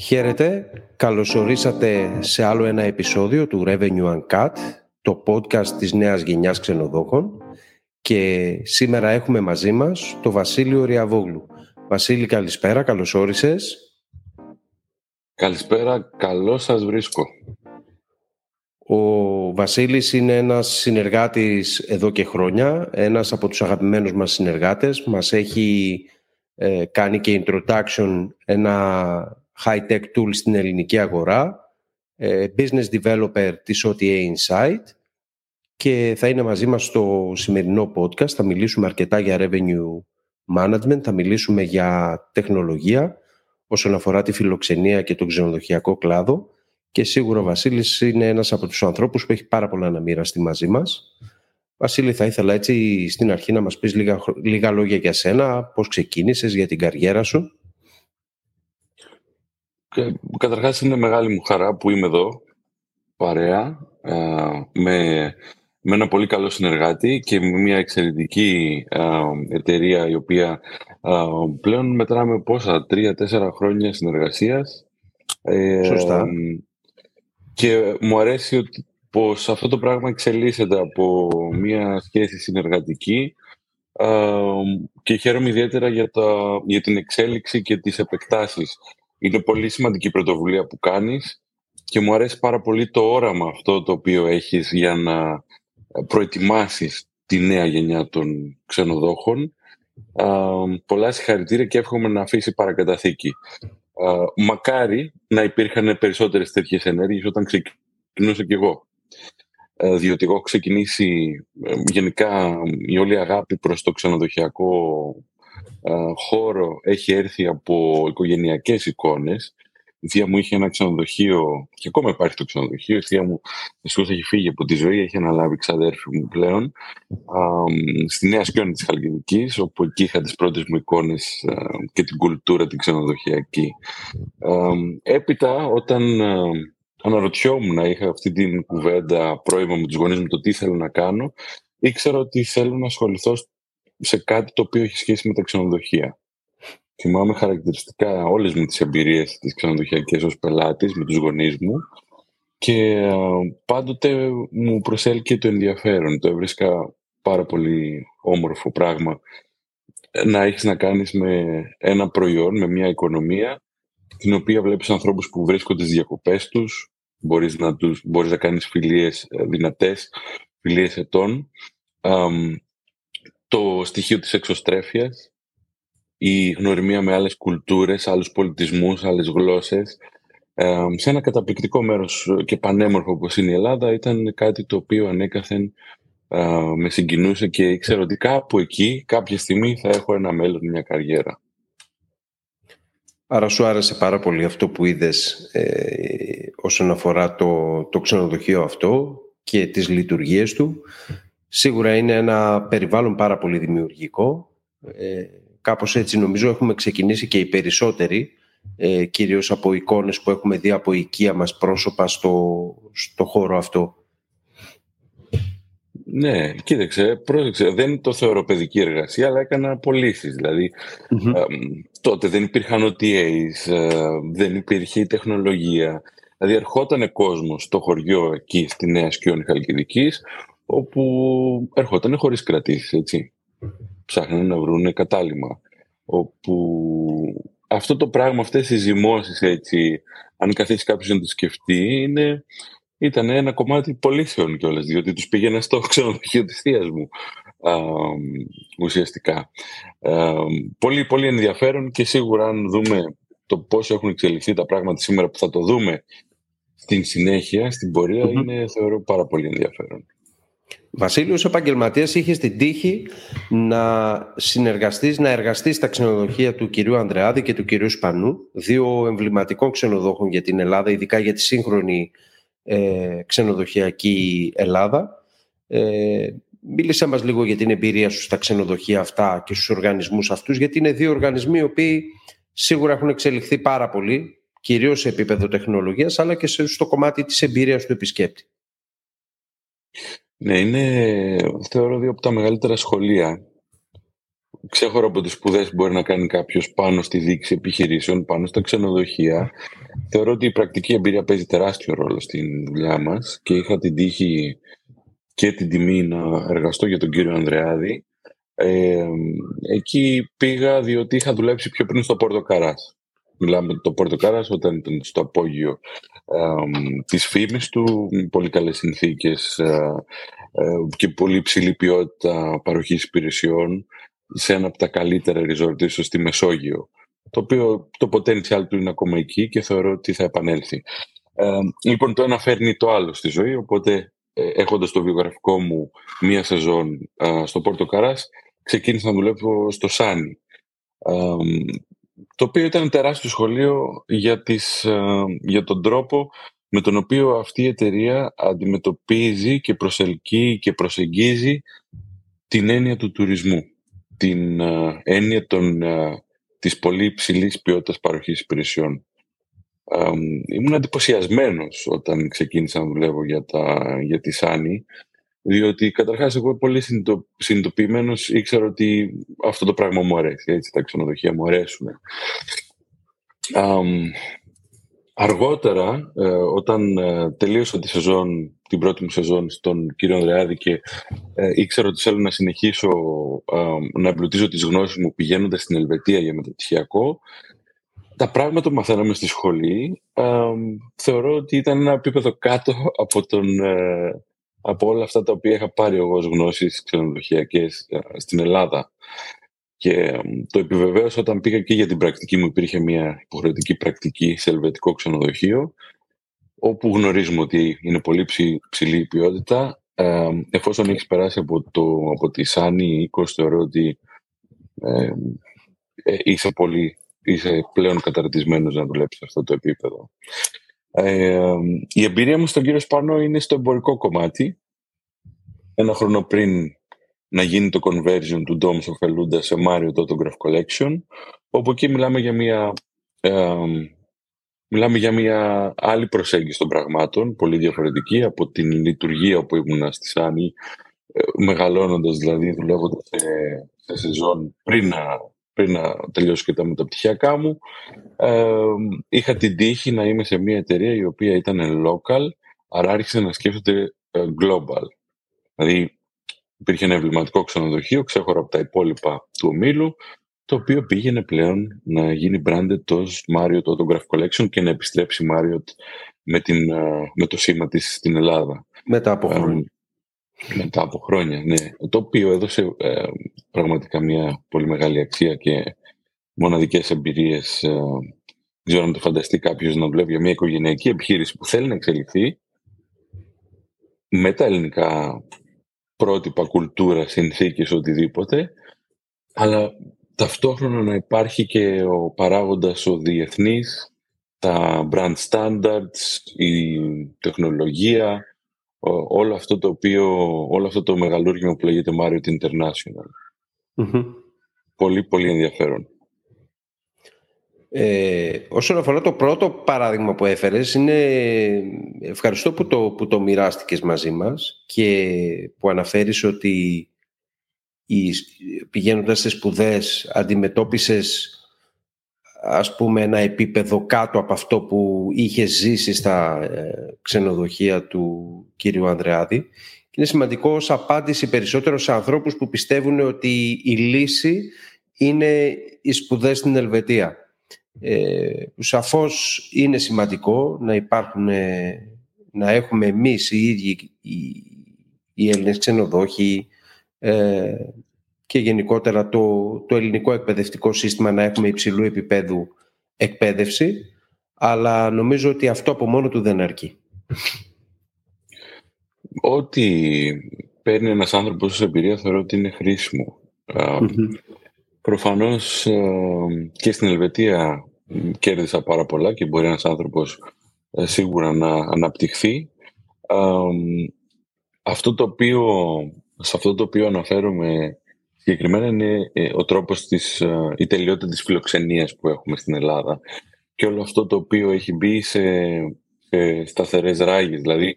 Χαίρετε, καλωσορίσατε σε άλλο ένα επεισόδιο του Revenue Uncut, το podcast της νέας γενιάς ξενοδόχων και σήμερα έχουμε μαζί μας το Βασίλειο Ριαβόγλου. Βασίλη, καλησπέρα, καλώς όρισες. Καλησπέρα, καλώς σας βρίσκω. Ο Βασίλης είναι ένας συνεργάτης εδώ και χρόνια, ένας από τους αγαπημένους μας συνεργάτες. Μας έχει ε, κάνει και introduction ένα high-tech tool στην ελληνική αγορά, ε, business developer της OTA Insight και θα είναι μαζί μας στο σημερινό podcast. Θα μιλήσουμε αρκετά για revenue management, θα μιλήσουμε για τεχνολογία όσον αφορά τη φιλοξενία και τον ξενοδοχειακό κλάδο και σίγουρα ο Βασίλης είναι ένας από τους ανθρώπους που έχει πάρα πολλά να μοιραστεί μαζί μας. Βασίλη, θα ήθελα έτσι στην αρχή να μας πεις λίγα, λίγα λόγια για σένα, πώς ξεκίνησες για την καριέρα σου. Καταρχάς είναι μεγάλη μου χαρά που είμαι εδώ, παρέα, με, με ένα πολύ καλό συνεργάτη και με μια εξαιρετική εταιρεία η οποία πλέον μετράμε πόσα, τρία-τέσσερα χρόνια συνεργασίας. Ε, Σωστά. Και μου αρέσει ότι πως αυτό το πράγμα εξελίσσεται από μια σχέση συνεργατική και χαίρομαι ιδιαίτερα για, τα, για την εξέλιξη και τις επεκτάσεις. Είναι πολύ σημαντική πρωτοβουλία που κάνεις και μου αρέσει πάρα πολύ το όραμα αυτό το οποίο έχεις για να προετοιμάσεις τη νέα γενιά των ξενοδόχων. πολλά συγχαρητήρια και εύχομαι να αφήσει παρακαταθήκη. μακάρι να υπήρχαν περισσότερες τέτοιες ενέργειες όταν ξεκινούσα κι εγώ. Ε, διότι εγώ έχω ξεκινήσει ε, γενικά η όλη αγάπη προς το ξενοδοχειακό ε, χώρο έχει έρθει από οικογενειακές εικόνες. Η θεία μου είχε ένα ξενοδοχείο και ακόμα υπάρχει το ξενοδοχείο. Η θεία μου δυστυχώς έχει φύγει από τη ζωή, έχει αναλάβει ξαδέρφη μου πλέον στη Νέα Σκιόνη της Χαλκιδικής, όπου εκεί είχα τις πρώτες μου εικόνες και την κουλτούρα την ξενοδοχειακή. Έπειτα, όταν αναρωτιόμουν να είχα αυτή την κουβέντα πρώιμα με τους γονείς μου το τι θέλω να κάνω, ήξερα ότι θέλω να ασχοληθώ σε κάτι το οποίο έχει σχέση με τα ξενοδοχεία. Θυμάμαι χαρακτηριστικά όλες μου τις εμπειρίες της ξενοδοχειακής ως πελάτης με τους γονείς μου και πάντοτε μου προσέλκυε το ενδιαφέρον. Το έβρισκα πάρα πολύ όμορφο πράγμα να έχεις να κάνεις με ένα προϊόν, με μια οικονομία την οποία βλέπεις ανθρώπους που βρίσκονται στις διακοπές τους, μπορείς να, τους, μπορείς να κάνεις φιλίες ε, δυνατές, φιλίες ετών. Το στοιχείο της εξωστρέφειας, η γνωριμία με άλλες κουλτούρες, άλλους πολιτισμούς, άλλες γλώσσες, σε ένα καταπληκτικό μέρος και πανέμορφο όπως είναι η Ελλάδα ήταν κάτι το οποίο ανέκαθεν με συγκινούσε και ήξερα ότι κάπου εκεί κάποια στιγμή θα έχω ένα μέλλον, μια καριέρα. Άρα σου άρεσε πάρα πολύ αυτό που είδες ε, όσον αφορά το, το ξενοδοχείο αυτό και τις λειτουργίες του. Σίγουρα είναι ένα περιβάλλον πάρα πολύ δημιουργικό. Ε, κάπως έτσι νομίζω έχουμε ξεκινήσει και οι περισσότεροι, ε, κυρίως από εικόνες που έχουμε δει από οικία μας πρόσωπα στο, στο χώρο αυτό. Ναι, κοίταξε, πρόσεξε, δεν το θεωρώ παιδική εργασία, αλλά έκανα πωλήσεις. Δηλαδή, τότε δεν υπήρχαν OTAs, ε, δεν υπήρχε η τεχνολογία. Δηλαδή, ερχόταν κόσμος στο χωριό εκεί, στη Νέα Σκιόνη Χαλκιδικής, όπου ερχόταν χωρίς κρατήσεις, έτσι. Ψάχνανε να βρουν κατάλημα. Όπου αυτό το πράγμα, αυτές οι ζυμώσεις, έτσι, αν καθίσει κάποιος να το σκεφτεί, είναι ήταν ένα κομμάτι πωλήσεων κιόλας, διότι τους πήγαινα στο ξενοδοχείο της θείας μου α, ουσιαστικά. πολύ, πολύ ενδιαφέρον και σίγουρα αν δούμε το πώς έχουν εξελιχθεί τα πράγματα σήμερα που θα το δούμε στην συνέχεια, στην πορεια είναι θεωρώ πάρα πολύ ενδιαφέρον. Βασίλειος, ως επαγγελματίας είχε την τύχη να συνεργαστείς, να εργαστείς στα ξενοδοχεία του κυρίου Ανδρεάδη και του κυρίου Σπανού, δύο εμβληματικών ξενοδόχων για την Ελλάδα, ειδικά για τη σύγχρονη ε, ξενοδοχειακή Ελλάδα. Ε, μίλησέ μας λίγο για την εμπειρία σου στα ξενοδοχεία αυτά και στους οργανισμούς αυτούς, γιατί είναι δύο οργανισμοί οι οποίοι σίγουρα έχουν εξελιχθεί πάρα πολύ, κυρίως σε επίπεδο τεχνολογίας, αλλά και στο κομμάτι της εμπειρίας του επισκέπτη. Ναι, είναι θεωρώ δύο από τα μεγαλύτερα σχολεία ξέχωρα από τις σπουδές που μπορεί να κάνει κάποιος πάνω στη δίκηση επιχειρήσεων, πάνω στα ξενοδοχεία, θεωρώ ότι η πρακτική εμπειρία παίζει τεράστιο ρόλο στην δουλειά μας και είχα την τύχη και την τιμή να εργαστώ για τον κύριο Ανδρεάδη. Ε, εκεί πήγα διότι είχα δουλέψει πιο πριν στο Πόρτο Καράς. Μιλάμε το Πόρτο Καράς όταν ήταν στο απόγειο ε, της φήμης του, πολύ καλές συνθήκες ε, ε, και πολύ ψηλή ποιότητα παροχής υπηρεσιών σε ένα από τα καλύτερα resort ίσως στη Μεσόγειο το οποίο το potential του είναι ακόμα εκεί και θεωρώ ότι θα επανέλθει. Ε, λοιπόν, το ένα φέρνει το άλλο στη ζωή, οπότε ε, έχοντας το βιογραφικό μου μία σεζόν ε, στο Πόρτο Καράς, ξεκίνησα να δουλεύω στο Σάνι. Το οποίο ήταν τεράστιο σχολείο για, τις, για τον τρόπο με τον οποίο αυτή η εταιρεία αντιμετωπίζει και προσελκύει και προσεγγίζει την έννοια του τουρισμού, την έννοια των, της πολύ υψηλής ποιότητας παροχής υπηρεσιών. ήμουν εντυπωσιασμένος όταν ξεκίνησα να δουλεύω για, τα, για τη Σάνι, διότι καταρχάς εγώ πολύ συνειδητοποιημένος ήξερα ότι αυτό το πράγμα μου αρέσει, έτσι, τα ξενοδοχεία μου αρέσουν. Αργότερα, ε, όταν ε, τελείωσα τη σεζόν, την πρώτη μου σεζόν στον κύριο Ανδρεάδη και ε, ήξερα ότι θέλω να συνεχίσω να εμπλουτίζω τις γνώσεις μου πηγαίνοντας στην Ελβετία για μεταπτυχιακό, τα πράγματα που μαθαίναμε στη σχολή θεωρώ ότι ήταν ένα επίπεδο κάτω από, τον, από όλα αυτά τα οποία είχα πάρει εγώ ως γνώσεις ξενοδοχειακές στην Ελλάδα. Και το επιβεβαίωσα όταν πήγα και για την πρακτική μου. Υπήρχε μια υποχρεωτική πρακτική σε ελβετικό ξενοδοχείο, όπου γνωρίζουμε ότι είναι πολύ ψηλή η ποιότητα. Ε, εφόσον έχεις περάσει από, το, από τη Σάνι 20, θεωρώ ότι ε, ε, είσαι, πολύ, είσαι πλέον καταρτισμένος να δουλέψεις σε αυτό το επίπεδο. Ε, η εμπειρία μου στον κύριο Σπάνο είναι στο εμπορικό κομμάτι. Ένα χρόνο πριν να γίνει το conversion του Doms of Elunda σε Mario Autograph Collection, όπου εκεί μιλάμε για μια, ε, μιλάμε για μια άλλη προσέγγιση των πραγμάτων, πολύ διαφορετική από την λειτουργία που ήμουν στη Σάνη, ε, μεγαλώνοντας δηλαδή, δουλεύοντας σε, σε σεζόν πριν να, πριν να τελειώσω και τα μεταπτυχιακά μου. Ε, είχα την τύχη να είμαι σε μια εταιρεία η οποία ήταν local, άρα άρχισε να σκέφτεται ε, global. Δηλαδή Υπήρχε ένα εμβληματικό ξενοδοχείο, ξέχωρα από τα υπόλοιπα του ομίλου, το οποίο πήγαινε πλέον να γίνει branded ως Marriott Autograph Collection και να επιστρέψει Marriott με, την, με το σήμα της στην Ελλάδα. Μετά από χρόνια. Μετά από χρόνια, ναι. Το οποίο έδωσε ε, πραγματικά μια πολύ μεγάλη αξία και μοναδικές εμπειρίες. Ε, δεν ξέρω αν το φανταστεί κάποιος να βλέπει για μια οικογενειακή επιχείρηση που θέλει να εξελιχθεί με τα ελληνικά πρότυπα, κουλτούρα, συνθήκες, οτιδήποτε, αλλά ταυτόχρονα να υπάρχει και ο παράγοντας ο διεθνής, τα brand standards, η τεχνολογία, όλο αυτό το οποίο, όλο αυτό το μεγαλούργημα που λέγεται Marriott International. Πολύ, πολύ ενδιαφέρον. Ε, όσον αφορά το πρώτο παράδειγμα που έφερες, είναι ευχαριστώ που το, που το μοιράστηκες μαζί μας και που αναφέρεις ότι οι, πηγαίνοντας σε σπουδές αντιμετώπισες ας πούμε ένα επίπεδο κάτω από αυτό που είχε ζήσει στα ε, ξενοδοχεία του κύριου Ανδρεάδη. Και είναι σημαντικό ως απάντηση περισσότερο σε ανθρώπους που πιστεύουν ότι η λύση είναι οι σπουδές στην Ελβετία. Ε, σαφώς είναι σημαντικό να υπάρχουν, ε, να έχουμε εμείς οι ίδιοι οι, οι Έλληνες ξενοδόχοι ε, και γενικότερα το, το ελληνικό εκπαιδευτικό σύστημα να έχουμε υψηλού επίπεδου εκπαίδευση αλλά νομίζω ότι αυτό από μόνο του δεν αρκεί. Ό,τι παίρνει ένας άνθρωπος ως εμπειρία θεωρώ ότι είναι χρήσιμο. Προφανώς και στην Ελβετία κέρδισα πάρα πολλά και μπορεί ένας άνθρωπος ε, σίγουρα να αναπτυχθεί. Αυτό το οποίο, σε αυτό το οποίο αναφέρομαι συγκεκριμένα είναι ε, ο τρόπος της, ε, η τελειότητα της φιλοξενίας που έχουμε στην Ελλάδα και όλο αυτό το οποίο έχει μπει σε, σε σταθερές ράγες. Δηλαδή,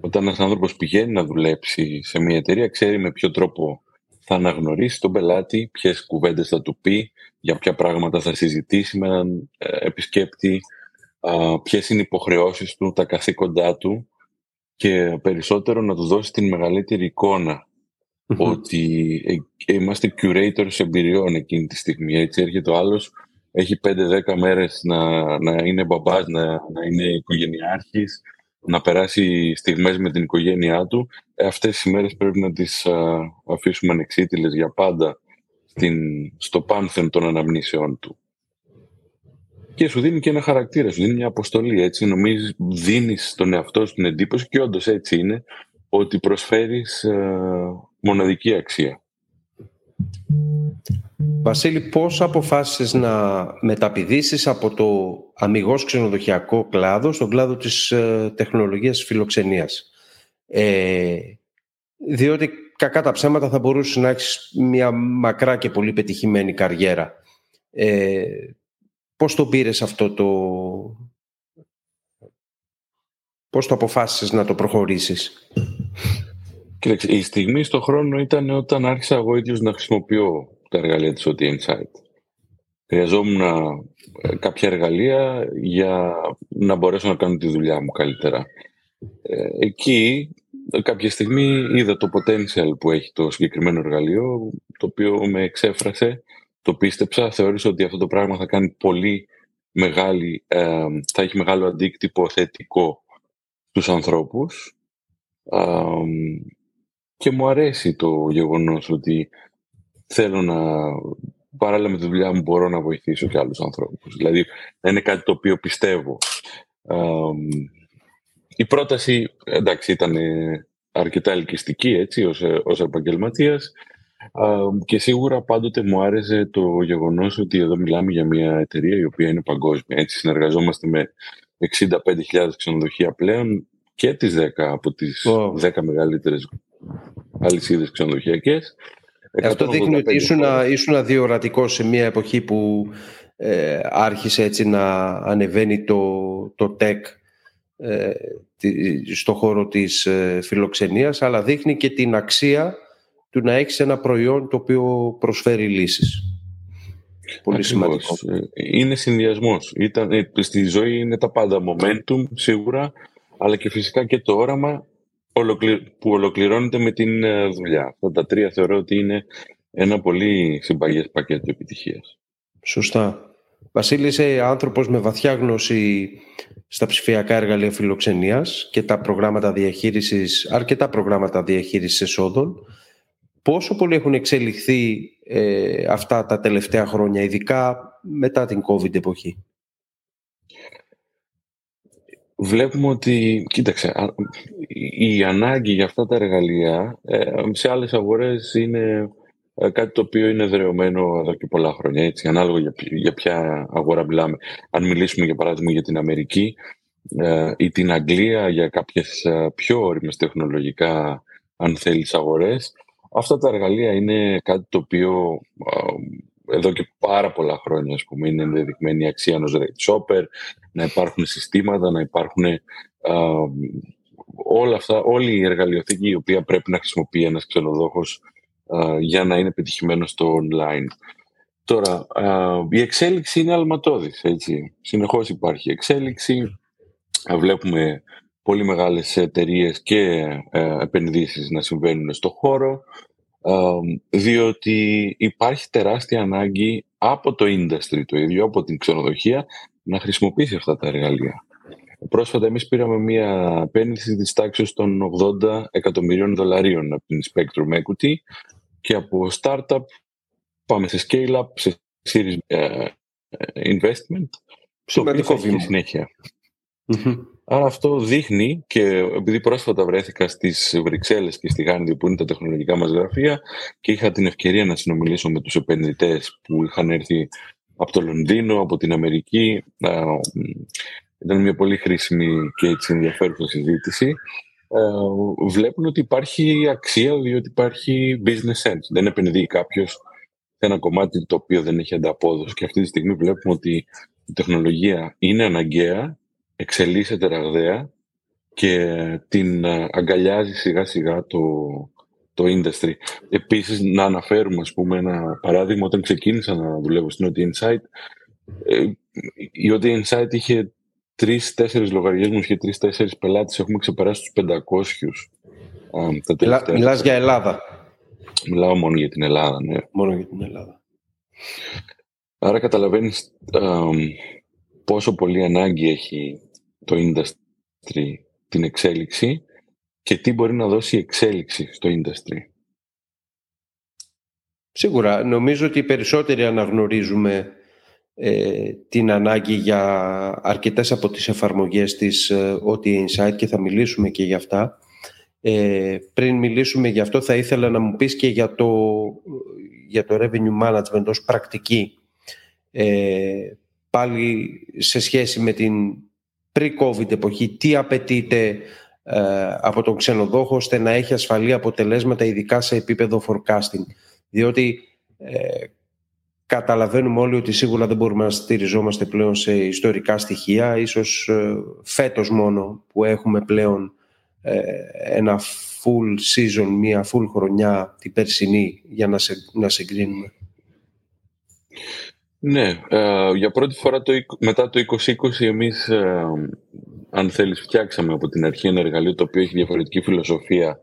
όταν ένας άνθρωπος πηγαίνει να δουλέψει σε μια εταιρεία, ξέρει με ποιο τρόπο θα αναγνωρίσει τον πελάτη, ποιες κουβέντες θα του πει, για ποια πράγματα θα συζητήσει με έναν ε, επισκέπτη, ποιες είναι οι υποχρεώσεις του, τα καθήκοντά του και περισσότερο να του δώσει την μεγαλύτερη ότι ε, είμαστε curators εμπειριών εκείνη τη στιγμή. Έτσι έρχεται ο άλλος, έχει 5-10 μέρες να, να είναι μπαμπάς, να, να είναι οικογενειάρχης, να περάσει στιγμές με την οικογένειά του. Ε, αυτές οι μέρες πρέπει να τις α, αφήσουμε ανεξίτηλες για πάντα στην, στο πάνθεν των αναμνήσεών του. Και σου δίνει και ένα χαρακτήρα, σου δίνει μια αποστολή. Έτσι νομίζεις, δίνεις στον εαυτό σου την εντύπωση και όντως έτσι είναι, ότι προσφέρεις μοναδική αξία. Βασίλη, πώς αποφάσισες να μεταπηδήσεις από το αμυγός ξενοδοχειακό κλάδο στον κλάδο της ε, τεχνολογίας φιλοξενίας; Ε, διότι κακά τα ψέματα θα μπορούσε να έχεις μια μακρά και πολύ πετυχημένη καριέρα. Ε, πώς το πήρες αυτό το... Πώς το αποφάσισες να το προχωρήσεις; Κοίταξε, η στιγμή στο χρόνο ήταν όταν άρχισα εγώ ίδιος να χρησιμοποιώ τα εργαλεία της OT Insight. Χρειαζόμουν ε, κάποια εργαλεία για να μπορέσω να κάνω τη δουλειά μου καλύτερα. Ε, εκεί κάποια στιγμή είδα το potential που έχει το συγκεκριμένο εργαλείο, το οποίο με εξέφρασε, το πίστεψα, θεώρησα ότι αυτό το πράγμα θα κάνει πολύ μεγάλη, ε, θα έχει μεγάλο αντίκτυπο θετικό στους ανθρώπους και μου αρέσει το γεγονός ότι θέλω να παράλληλα με τη δουλειά μου μπορώ να βοηθήσω και άλλους ανθρώπους. Δηλαδή να είναι κάτι το οποίο πιστεύω. η πρόταση εντάξει ήταν αρκετά ελκυστική έτσι ως, ως επαγγελματίας και σίγουρα πάντοτε μου άρεσε το γεγονός ότι εδώ μιλάμε για μια εταιρεία η οποία είναι παγκόσμια. Έτσι συνεργαζόμαστε με 65.000 ξενοδοχεία πλέον και τις 10 από τις wow. 10 μεγαλύτερες αλυσίδες ξενοδοχειακές. Αυτό δείχνει ότι ήσουν, ήσουν διορατικό σε μια εποχή που ε, άρχισε έτσι να ανεβαίνει το, το tech ε, στο χώρο της ε, φιλοξενίας αλλά δείχνει και την αξία του να έχεις ένα προϊόν το οποίο προσφέρει λύσεις. Πολύ σημαντικό. Ε, είναι συνδυασμός. Ήταν, ε, στη ζωή είναι τα πάντα momentum σίγουρα αλλά και φυσικά και το όραμα που ολοκληρώνεται με την ε, δουλειά. Αυτά τα τρία θεωρώ ότι είναι ένα πολύ συμπαγές πακέτο επιτυχίας. Σωστά. Βασίλη, είσαι άνθρωπος με βαθιά γνώση στα ψηφιακά εργαλεία φιλοξενίας και τα προγράμματα διαχείρισης, αρκετά προγράμματα διαχείρισης εσόδων. Πόσο πολύ έχουν εξελιχθεί ε, αυτά τα τελευταία χρόνια, ειδικά μετά την COVID εποχή; Βλέπουμε ότι, κοίταξε, η ανάγκη για αυτά τα εργαλεία ε, σε άλλες αγορές είναι ε, κάτι το οποίο είναι δρεωμένο εδώ και πολλά χρόνια, έτσι, ανάλογα για, για ποια αγορά μιλάμε. Αν μιλήσουμε για παράδειγμα για την Αμερική ε, ή την Αγγλία για κάποιες πιο όριμες τεχνολογικά, αν θέλεις, αγορές, αυτά τα εργαλεία είναι κάτι το οποίο εδώ και πάρα πολλά χρόνια ας πούμε, είναι ενδεδειγμένη η αξία ενός rate shopper, να υπάρχουν συστήματα, να υπάρχουν όλα αυτά, όλη η εργαλειοθήκη η οποία πρέπει να χρησιμοποιεί ένας ξενοδόχος για να είναι πετυχημένος στο online. Τώρα, η εξέλιξη είναι αλματώδης, έτσι. Συνεχώς υπάρχει εξέλιξη. Βλέπουμε πολύ μεγάλες εταιρείες και ε, επενδύσεις να συμβαίνουν στο χώρο διότι υπάρχει τεράστια ανάγκη από το industry το ίδιο, από την ξενοδοχεία, να χρησιμοποιήσει αυτά τα εργαλεία. Πρόσφατα εμείς πήραμε μια επένδυση της τάξης των 80 εκατομμυρίων δολαρίων από την Spectrum Equity και από startup πάμε σε scale-up, σε series uh, investment, στο οποίο θα συνέχεια. Άρα αυτό δείχνει και επειδή πρόσφατα βρέθηκα στις Βρυξέλλες και στη Γάνδη που είναι τα τεχνολογικά μας γραφεία και είχα την ευκαιρία να συνομιλήσω με τους επενδυτές που είχαν έρθει από το Λονδίνο, από την Αμερική. Ήταν μια πολύ χρήσιμη και έτσι ενδιαφέρουσα συζήτηση. Βλέπουν ότι υπάρχει αξία διότι υπάρχει business sense. Δεν επενδύει κάποιος σε ένα κομμάτι το οποίο δεν έχει ανταπόδοση. Και αυτή τη στιγμή βλέπουμε ότι η τεχνολογία είναι αναγκαία εξελίσσεται ραγδαία και την ε, αγκαλιάζει σιγά σιγά το, το industry. Επίσης, να αναφέρουμε, ας πούμε, ένα παράδειγμα, όταν ξεκίνησα να δουλεύω στην OT Insight, ε, η OT Insight είχε τρει-τέσσερι λογαριασμούς και τρει-τέσσερι πελάτες. Έχουμε ξεπεράσει τους 500. Μιλά, μιλάς για Ελλάδα. Μιλάω μόνο για την Ελλάδα, ναι. Μόνο για την Ελλάδα. Άρα καταλαβαίνεις πόσο πολύ ανάγκη έχει το industry την εξέλιξη και τι μπορεί να δώσει η εξέλιξη στο industry. Σίγουρα. Νομίζω ότι οι περισσότεροι αναγνωρίζουμε ε, την ανάγκη για αρκετές από τις εφαρμογές της ε, OT Insight και θα μιλήσουμε και για αυτά. Ε, πριν μιλήσουμε για αυτό θα ήθελα να μου πεις και για το, για το revenue management ως πρακτική. Ε, πάλι σε σχέση με την pre-COVID εποχή, τι απαιτείται ε, από τον ξενοδόχο ώστε να έχει ασφαλή αποτελέσματα ειδικά σε επίπεδο forecasting. Διότι ε, καταλαβαίνουμε όλοι ότι σίγουρα δεν μπορούμε να στηριζόμαστε πλέον σε ιστορικά στοιχεία. Ίσως ε, φέτος μόνο που έχουμε πλέον ε, ένα full season, μία full χρονιά την περσινή για να, σε, να συγκρίνουμε. Ναι, ε, για πρώτη φορά το, μετά το 2020 εμείς, ε, αν θέλεις, φτιάξαμε από την αρχή ένα εργαλείο το οποίο έχει διαφορετική φιλοσοφία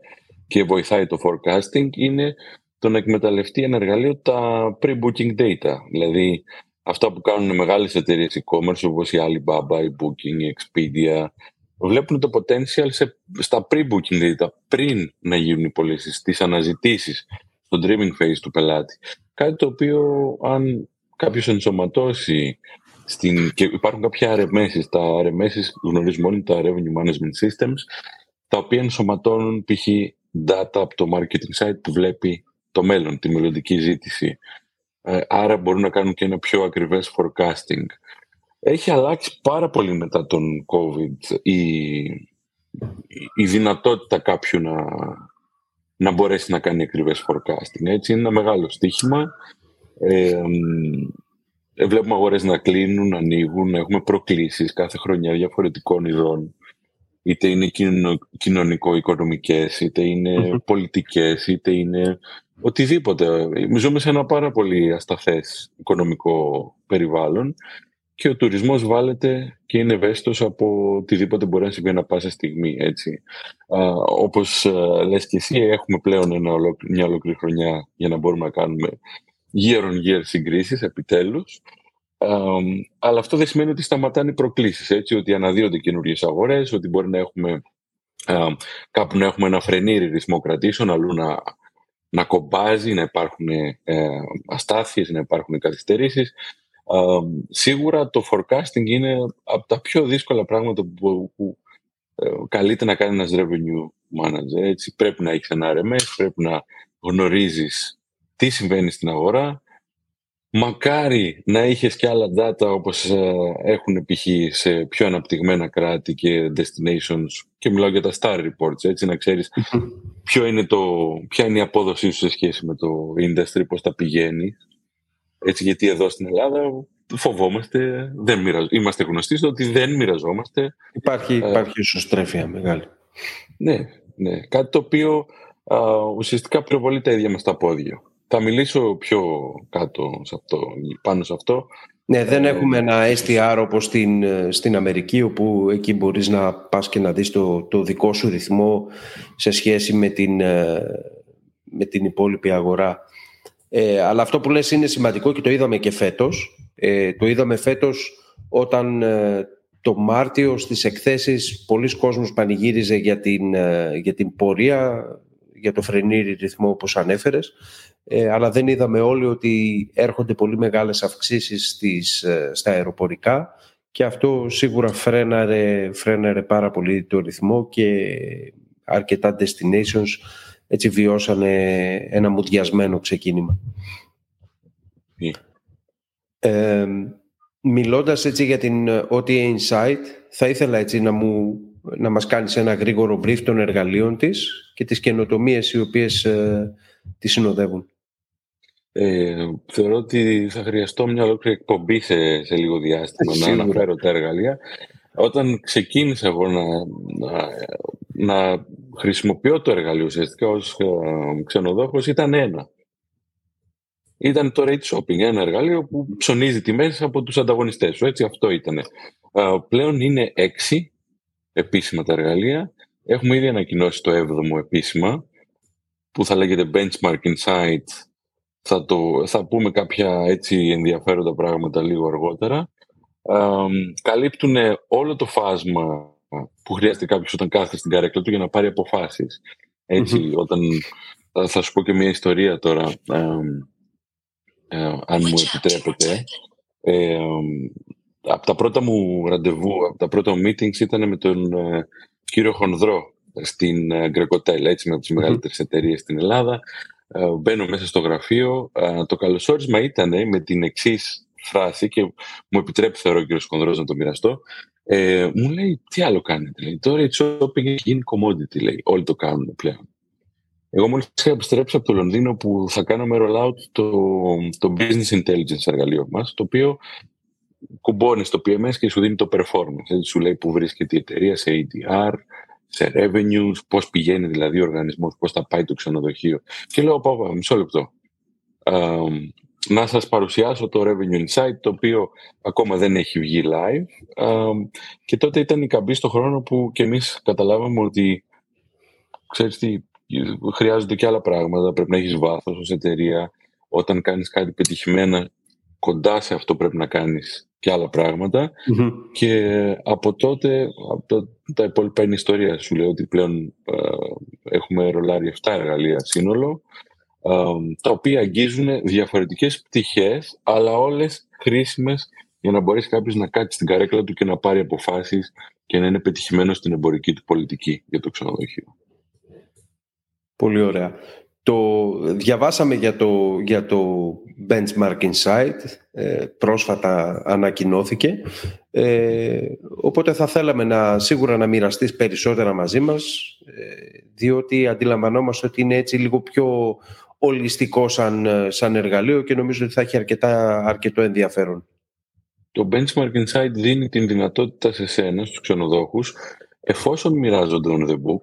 και βοηθάει το forecasting, είναι το να εκμεταλλευτεί ένα εργαλείο τα pre-booking data. Δηλαδή, αυτά που κάνουν μεγάλες εταιρείες e-commerce όπως η Alibaba, η Booking, η Expedia, βλέπουν το potential σε, στα pre-booking data πριν να γίνουν οι πωλήσεις, στις αναζητήσεις, στο dreaming phase του πελάτη. Κάτι το οποίο αν κάποιος ενσωματώσει στην, και υπάρχουν κάποια RMS, τα RMS γνωρίζουμε όλοι τα Revenue Management Systems, τα οποία ενσωματώνουν π.χ. data από το marketing site που βλέπει το μέλλον, τη μελλοντική ζήτηση. Ε, άρα μπορούν να κάνουν και ένα πιο ακριβές forecasting. Έχει αλλάξει πάρα πολύ μετά τον COVID η, η δυνατότητα κάποιου να, να μπορέσει να κάνει ακριβές forecasting. Έτσι είναι ένα μεγάλο στοίχημα. Ε, βλέπουμε αγορές να κλείνουν, να ανοίγουν, έχουμε προκλήσεις κάθε χρονιά διαφορετικών ειδών. Είτε είναι κοινωνικο-οικονομικές, είτε είναι πολιτικές, είτε είναι οτιδήποτε. Ζούμε σε ένα πάρα πολύ ασταθές οικονομικό περιβάλλον και ο τουρισμός βάλεται και είναι ευαίσθητος από οτιδήποτε μπορεί να συμβεί ανα πάσα στιγμή. Έτσι. Α, όπως α, λες και εσύ, έχουμε πλέον ένα μια ολόκληρη χρονιά για να μπορούμε να κάνουμε year on year συγκρίσεις επιτέλους. αλλά αυτό δεν σημαίνει ότι σταματάνε οι προκλήσεις, έτσι, ότι αναδύονται καινούριες αγορές, ότι μπορεί να έχουμε κάπου να έχουμε ένα φρενήρι ρυθμό κρατήσεων, αλλού να να κομπάζει, να υπάρχουν ε, αστάθειες, να υπάρχουν καθυστερήσεις. σίγουρα το forecasting είναι από τα πιο δύσκολα πράγματα που, που ε, καλείται να κάνει ένας revenue manager. Έτσι, πρέπει να έχεις ένα RMS, πρέπει να γνωρίζεις τι συμβαίνει στην αγορά, Μακάρι να είχες και άλλα data όπως ε, έχουν π.χ. σε πιο αναπτυγμένα κράτη και destinations και μιλάω για τα star reports, έτσι να ξέρεις ποιο είναι το, ποια είναι η απόδοσή σου σε σχέση με το industry, πώς τα πηγαίνει. Έτσι γιατί εδώ στην Ελλάδα φοβόμαστε, δεν είμαστε γνωστοί στο ότι δεν μοιραζόμαστε. Υπάρχει, ε, υπάρχει ισοστρέφεια μεγάλη. Ναι, ναι. Κάτι το οποίο α, ουσιαστικά πυροβολεί τα ίδια μας τα πόδια. Θα μιλήσω πιο κάτω σε αυτό, πάνω σε αυτό. Ναι, δεν έχουμε ένα STR όπως στην, στην Αμερική, όπου εκεί μπορείς να πας και να δεις το, το δικό σου ρυθμό σε σχέση με την, με την υπόλοιπη αγορά. Ε, αλλά αυτό που λες είναι σημαντικό και το είδαμε και φέτος. Ε, το είδαμε φέτος όταν ε, το Μάρτιο στις εκθέσεις πολλοί κόσμος πανηγύριζε για την, ε, για την πορεία, για το φρενήρι ρυθμό όπως ανέφερες ε, αλλά δεν είδαμε όλοι ότι έρχονται πολύ μεγάλες αυξήσεις στις, ε, στα αεροπορικά και αυτό σίγουρα φρέναρε, φρέναρε πάρα πολύ το ρυθμό και αρκετά destinations έτσι βιώσανε ένα μουδιασμένο ξεκίνημα. Ε, μιλώντας έτσι για την OTA Insight, θα ήθελα έτσι να, μου, να μας κάνεις ένα γρήγορο brief των εργαλείων της και τις καινοτομίες οι οποίες ε, τη συνοδεύουν; Ε, θεωρώ ότι θα χρειαστώ μια ολόκληρη εκπομπή σε, σε λίγο διάστημα να αναφέρω τα εργαλεία. Όταν ξεκίνησα εγώ να, να, να χρησιμοποιώ το εργαλείο ουσιαστικά ως ε, ξενοδόχος ήταν ένα. Ήταν το rate shopping, ένα εργαλείο που ψωνίζει τιμές από τους ανταγωνιστές σου. Έτσι αυτό ήταν. Ε, πλέον είναι έξι επίσημα τα εργαλεία. Έχουμε ήδη ανακοινώσει το έβδομο επίσημα που θα λέγεται Benchmark Insight. Θα, το, θα πούμε κάποια έτσι ενδιαφέροντα πράγματα λίγο αργότερα. Ε, καλύπτουν όλο το φάσμα που χρειάζεται κάποιος όταν κάθεται στην καρέκλα του για να πάρει αποφάσεις. όταν θα σου πω και μια ιστορία τώρα, ε, αν μου επιτρέπετε. Ε, από τα πρώτα μου ραντεβού, από τα πρώτα μου meetings ήταν με τον ε, κύριο Χονδρό στην ε, Γκρεκοτέλ, έτσι με τις μεγαλύτερες εταιρείες στην Ελλάδα. Ε, μπαίνω μέσα στο γραφείο. το καλωσόρισμα ήταν με την εξής φράση και μου επιτρέπει θεωρώ ο κύριος Χονδρός να το μοιραστώ. Ε, μου λέει, τι άλλο κάνετε, λέει. Τώρα η shopping έχει γίνει commodity, λέει. Όλοι το κάνουν πλέον. Εγώ μόλις είχα επιστρέψει από το Λονδίνο που θα κάναμε rollout το, το Business Intelligence εργαλείο μας, το οποίο κουμπώνεις στο PMS και σου δίνει το performance. Έτσι σου λέει που βρίσκεται η εταιρεία σε ADR, σε revenues, πώς πηγαίνει δηλαδή ο οργανισμός, πώς θα πάει το ξενοδοχείο. Και λέω, πάω, μισό λεπτό. να σας παρουσιάσω το Revenue Insight, το οποίο ακόμα δεν έχει βγει live. και τότε ήταν η καμπή στο χρόνο που και εμείς καταλάβαμε ότι, ξέρεις τι, χρειάζονται και άλλα πράγματα. Πρέπει να έχεις βάθος ως εταιρεία. Όταν κάνεις κάτι πετυχημένα, κοντά σε αυτό πρέπει να κάνεις και άλλα Και από τότε, από το, τα υπόλοιπα είναι ιστορία. Σου λέω ότι πλέον ε, έχουμε ρολάρει 7 εργαλεία σύνολο, ε, τα οποία αγγίζουν διαφορετικές πτυχές, αλλά όλες χρήσιμες για να μπορέσει κάποιος να κάτσει στην καρέκλα του και να πάρει αποφάσεις και να είναι πετυχημένος στην εμπορική του πολιτική για το ξενοδοχείο. Πολύ ωραία. Το διαβάσαμε για το, για το Benchmark Insight, ε, πρόσφατα ανακοινώθηκε, ε, οπότε θα θέλαμε να, σίγουρα να μοιραστείς περισσότερα μαζί μας, ε, διότι αντιλαμβανόμαστε ότι είναι έτσι λίγο πιο ολιστικό σαν, σαν εργαλείο και νομίζω ότι θα έχει αρκετά, αρκετό ενδιαφέρον. Το Benchmark Insight δίνει την δυνατότητα σε σένα, στους ξενοδόχους, εφόσον μοιράζονται on the book,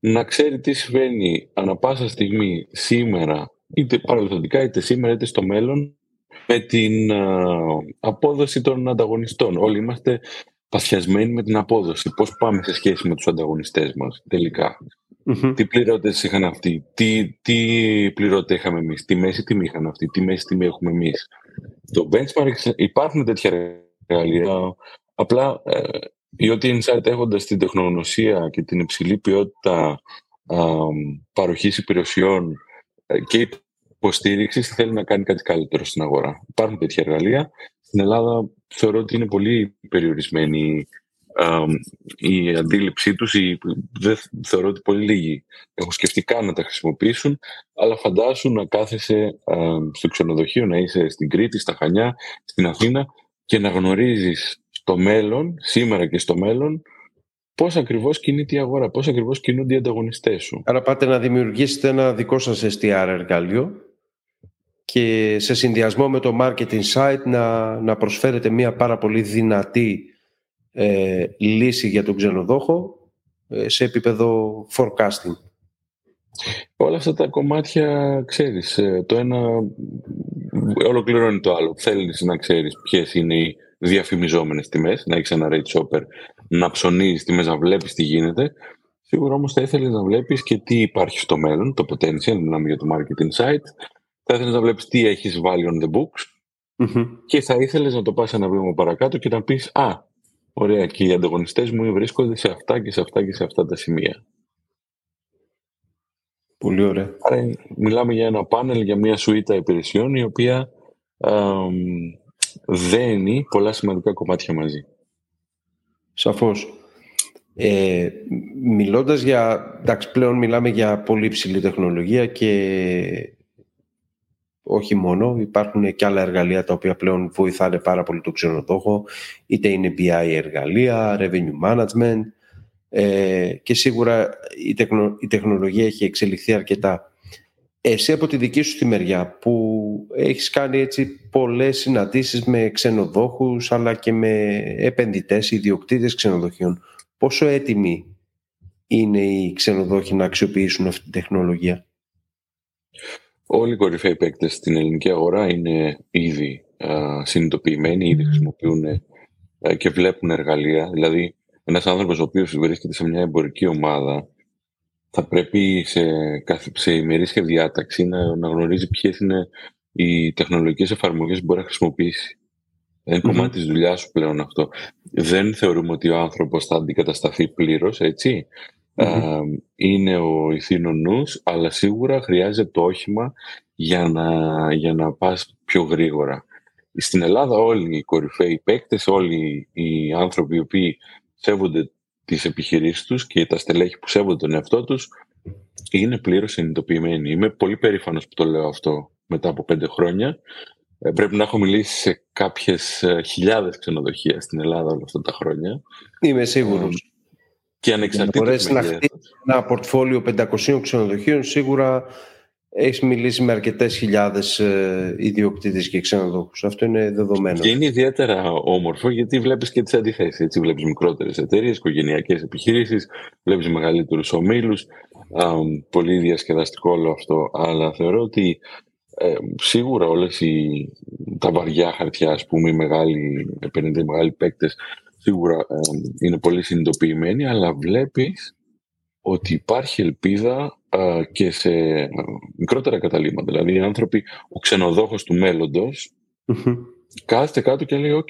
να ξέρει τι συμβαίνει ανα πάσα στιγμή σήμερα, είτε παραδοσιακά είτε σήμερα είτε στο μέλλον, με την απόδοση των ανταγωνιστών. Όλοι είμαστε παθιασμένοι με την απόδοση. Πώς πάμε σε σχέση με τους ανταγωνιστές μας τελικά. Τι πληρώτες είχαν αυτοί, τι, τι πληρώτε είχαμε εμείς, τι μέση τιμή είχαν αυτοί, τι μέση τιμή έχουμε εμείς. Το benchmark υπάρχουν τέτοια εργαλεία, απλά ε, ή ότι Insight έχοντας την τεχνογνωσία και την υψηλή ποιότητα α, παροχής υπηρεσιών ε, και υποστήριξης θέλει να κάνει κάτι καλύτερο στην αγορά. Υπάρχουν τέτοια εργαλεία. Στην Ελλάδα θεωρώ ότι είναι πολύ περιορισμένη α, η αντίληψή τους. Η, δεν θεωρώ ότι πολύ λίγοι έχουν σκεφτεί καν να τα χρησιμοποιήσουν, αλλά φαντάσου να κάθεσαι α, στο ξενοδοχείο, να είσαι στην Κρήτη, στα Χανιά, στην Αθήνα και να γνωρίζεις στο μέλλον, σήμερα και στο μέλλον, πώς ακριβώς κινείται η αγορά, πώς ακριβώς κινούνται οι ανταγωνιστές σου; Άρα πάτε να δημιουργήσετε ένα δικό σας STR εργαλείο και σε συνδυασμό με το marketing site να, να προσφέρετε μια πάρα πολύ δυνατή ε, λύση για τον ξενοδόχο ε, σε επίπεδο forecasting. Όλα αυτά τα κομμάτια ξέρεις, ε, το ένα ολοκληρώνει το άλλο. Θέλεις να ξέρεις ποιες είναι οι διαφημιζόμενες τιμές, να έχεις ένα rate shopper, να ψωνίζεις τιμές, να βλέπεις τι γίνεται. Σίγουρα όμως θα ήθελες να βλέπεις και τι υπάρχει στο μέλλον, το potential, μιλάμε για το marketing site. Θα ήθελες να βλέπεις τι έχεις βάλει on the books και θα ήθελες να το πας ένα βήμα παρακάτω και να πεις Α, ωραία, και οι ανταγωνιστές μου βρίσκονται σε αυτά και σε αυτά και σε αυτά τα σημεία. Πολύ ωραία. Άρα μιλάμε για ένα πάνελ, για μια σουίτα υπηρεσιών η οποία δένει πολλά σημαντικά κομμάτια μαζί. Σαφώς. Ε, μιλώντας για, εντάξει πλέον μιλάμε για πολύ ψηλή τεχνολογία και όχι μόνο, υπάρχουν και άλλα εργαλεία τα οποία πλέον βοηθάνε πάρα πολύ το ξενοδόχο, είτε είναι BI εργαλεία, revenue management ε, και σίγουρα η, η τεχνολογία έχει εξελιχθεί αρκετά. Εσύ από τη δική σου τη μεριά που έχεις κάνει έτσι πολλές συναντήσεις με ξενοδόχους αλλά και με επενδυτές, ιδιοκτήτες ξενοδοχείων. Πόσο έτοιμοι είναι οι ξενοδόχοι να αξιοποιήσουν αυτή την τεχνολογία; Όλοι οι κορυφαίοι παίκτες στην ελληνική αγορά είναι ήδη α, συνειδητοποιημένοι, ήδη χρησιμοποιούν και βλέπουν εργαλεία. Δηλαδή, ένας άνθρωπος ο οποίος βρίσκεται σε μια εμπορική ομάδα θα πρέπει σε, σε ημερήσια διάταξη να, να γνωρίζει ποιες είναι οι τεχνολογικές εφαρμογές που μπορεί να χρησιμοποιήσει. Είναι mm-hmm. κομμάτι της δουλειάς σου πλέον αυτό. Δεν θεωρούμε ότι ο άνθρωπος θα αντικατασταθεί πλήρως, έτσι. είναι ο ηθήνων νους, αλλά σίγουρα χρειάζεται το όχημα για να, για να πας πιο γρήγορα. Στην Ελλάδα όλοι οι κορυφαίοι παίκτες, όλοι οι άνθρωποι οι οποίοι σέβονται τις επιχειρήσεις τους και τα στελέχη που σέβονται τον εαυτό τους είναι πλήρως συνειδητοποιημένοι. Είμαι πολύ περήφανος που το λέω αυτό μετά από πέντε χρόνια. Ε, πρέπει να έχω μιλήσει σε κάποιες ε, χιλιάδες ξενοδοχεία στην Ελλάδα όλα αυτά τα χρόνια. Είμαι σίγουρος. Και ανεξαρτήτως να χτίσει ένα πορτφόλιο 500 ξενοδοχείων σίγουρα έχεις μιλήσει με αρκετές χιλιάδες ε, ιδιοκτήτες και ξενοδόχου. Αυτό είναι δεδομένο. Και είναι ιδιαίτερα όμορφο γιατί βλέπεις και τις αντιθέσεις. Έτσι, βλέπεις μικρότερες εταιρείες, οικογενειακές επιχειρήσεις, βλέπεις μεγαλύτερους ομίλους. Πολύ διασκεδαστικό όλο αυτό. Αλλά θεωρώ ότι ε, σίγουρα όλες οι, τα βαριά χαρτιά, ας πούμε, οι μεγάλοι επενδυτέ, οι μεγάλοι παίκτες, σίγουρα ε, είναι πολύ συνειδητοποιημένοι, αλλά βλέπεις ότι υπάρχει ελπίδα και σε μικρότερα καταλήμματα. Δηλαδή οι άνθρωποι, ο ξενοδόχος του μέλλοντος κάθεται κάτω και λέει «ΟΚ,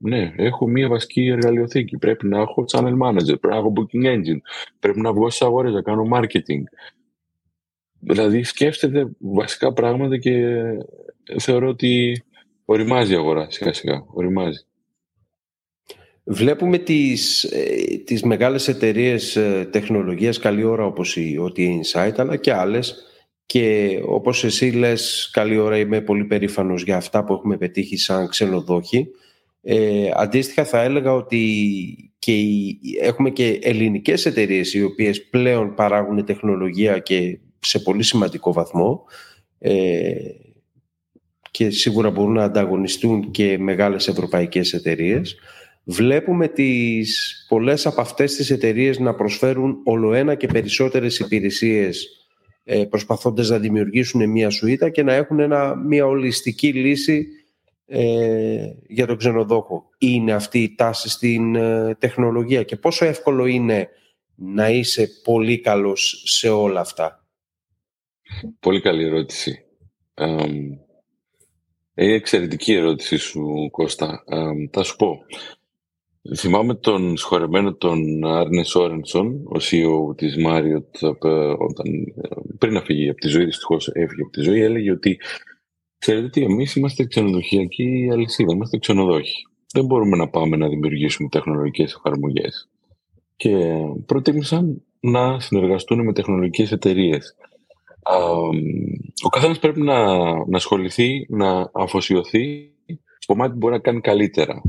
ναι, έχω μία βασική εργαλειοθήκη. Πρέπει να έχω channel manager, πρέπει να έχω booking engine, πρέπει να βγω στις αγορές, να κάνω marketing. Δηλαδή σκέφτεται βασικά πράγματα και θεωρώ ότι οριμάζει η αγορά σιγά σιγά. Οριμάζει. Βλέπουμε τις, ε, τις μεγάλες εταιρείες ε, τεχνολογίας καλή ώρα όπως η OT Insight αλλά και άλλες. Και όπως εσύ λες καλή ώρα είμαι πολύ περήφανος για αυτά που έχουμε πετύχει σαν ξενοδόχοι. Ε, αντίστοιχα θα έλεγα ότι και έχουμε και ελληνικές εταιρείες οι οποίες πλέον παράγουν τεχνολογία και σε πολύ σημαντικό βαθμό. Ε, και σίγουρα μπορούν να ανταγωνιστούν και μεγάλες ευρωπαϊκές εταιρείες βλέπουμε τις πολλές από αυτές τις εταιρείες να προσφέρουν ολοένα και περισσότερες υπηρεσίες ε, προσπαθώντας να δημιουργήσουν μια σουίτα και να έχουν ένα, μια ολιστική λύση ε, για τον ξενοδόχο. Είναι αυτή η τάση στην ε, τεχνολογία και πόσο εύκολο είναι να είσαι πολύ καλός σε όλα αυτά; Πολύ καλή ερώτηση. Είναι εξαιρετική ερώτηση σου, Κώστα. θα σου πω. Θυμάμαι τον σχολεμένο τον Άρνε Σόρενσον, ο CEO της Marriott, όταν, πριν να φύγει από τη ζωή, δυστυχώς έφυγε από τη ζωή, έλεγε ότι ξέρετε τι, εμείς είμαστε ξενοδοχειακή αλυσίδα, είμαστε ξενοδόχοι. Δεν μπορούμε να πάμε να δημιουργήσουμε τεχνολογικές εφαρμογές. Και προτίμησαν να συνεργαστούν με τεχνολογικές εταιρείες. Ο καθένας πρέπει να, να ασχοληθεί, να αφοσιωθεί στο κομμάτι που μπορεί να κάνει καλύτερα.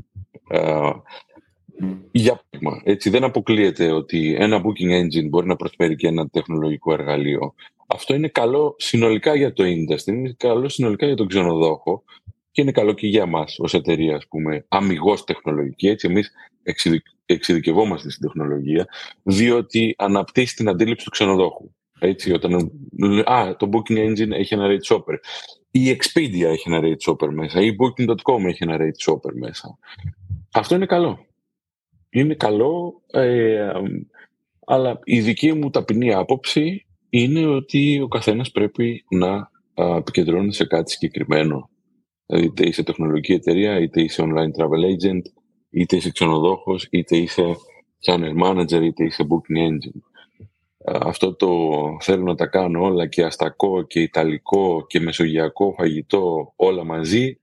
Για παράδειγμα, έτσι δεν αποκλείεται ότι ένα booking engine μπορεί να προσφέρει και ένα τεχνολογικό εργαλείο. Αυτό είναι καλό συνολικά για το industry, είναι καλό συνολικά για τον ξενοδόχο και είναι καλό και για εμά ως εταιρεία, ας πούμε, αμυγός τεχνολογική. Έτσι, εμείς εξειδικευόμαστε στην τεχνολογία, διότι αναπτύσσει την αντίληψη του ξενοδόχου. Έτσι, όταν α, το Booking Engine έχει ένα rate shopper. Η Expedia έχει ένα rate shopper μέσα. Η Booking.com έχει ένα rate shopper μέσα. Αυτό είναι καλό είναι καλό, ε, αλλά η δική μου ταπεινή άποψη είναι ότι ο καθένας πρέπει να επικεντρώνει σε κάτι συγκεκριμένο. Δηλαδή, είτε είσαι τεχνολογική εταιρεία, είτε είσαι online travel agent, είτε είσαι ξενοδόχος, είτε είσαι channel manager, είτε είσαι booking engine. Αυτό το θέλω να τα κάνω όλα και αστακό και ιταλικό και μεσογειακό φαγητό όλα μαζί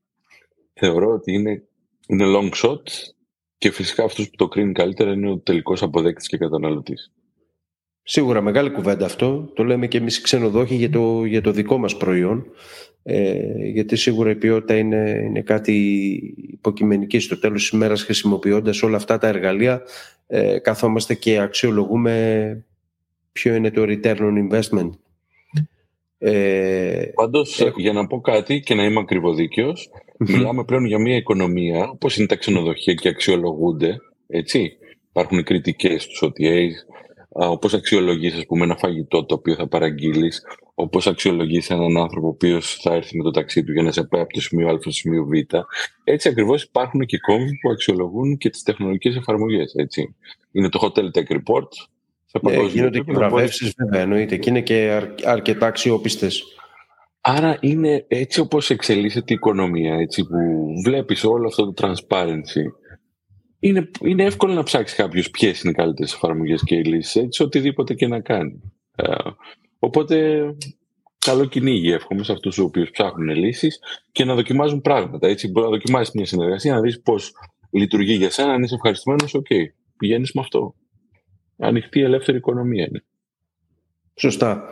θεωρώ ότι είναι, είναι long shot και φυσικά αυτός που το κρίνει καλύτερα είναι ο τελικός αποδέκτης και καταναλωτής. Σίγουρα μεγάλη κουβέντα αυτό. Το λέμε και εμείς οι ξενοδόχοι για το, για το δικό μας προϊόν. Ε, γιατί σίγουρα η ποιότητα είναι, είναι κάτι υποκειμενική. Στο τέλος της ημέρας, χρησιμοποιώντας όλα αυτά τα εργαλεία, ε, καθόμαστε και αξιολογούμε ποιο είναι το return on investment. Ε, Πάντως, για να πω κάτι και να είμαι ακριβοδίκαιος, μιλάμε πλέον για μια οικονομία όπως είναι τα ξενοδοχεία και αξιολογούνται. Έτσι. Υπάρχουν κριτικές στους OTAs, όπως αξιολογείς ας πούμε, ένα φαγητό το οποίο θα παραγγείλεις, όπως αξιολογείς έναν άνθρωπο ο οποίος θα έρθει με το ταξί του για να σε πάει από το σημείο Α στο σημείο Β. Έτσι ακριβώς υπάρχουν και κόμβοι που αξιολογούν και τις τεχνολογικές εφαρμογές. Έτσι. Είναι το Hotel Tech Report. Ναι, γίνονται και βραβεύσεις βέβαια εννοείται και είναι και αρκετά αξιόπιστες. Άρα είναι έτσι όπως εξελίσσεται η οικονομία, έτσι που βλέπεις όλο αυτό το transparency είναι, είναι εύκολο να ψάξει κάποιος ποιες είναι οι καλύτερες εφαρμογές και οι λύσεις, έτσι, οτιδήποτε και να κάνει. Ε, οπότε, καλό κυνήγι εύχομαι σε αυτούς του οποίου ψάχνουν λύσεις και να δοκιμάζουν πράγματα. Έτσι, μπορεί να δοκιμάσεις μια συνεργασία, να δεις πώς λειτουργεί για σένα. Αν είσαι ευχαριστημένος, OK, okay, πηγαίνεις με αυτό. Ανοιχτή ελεύθερη οικονομία είναι. Σωστά.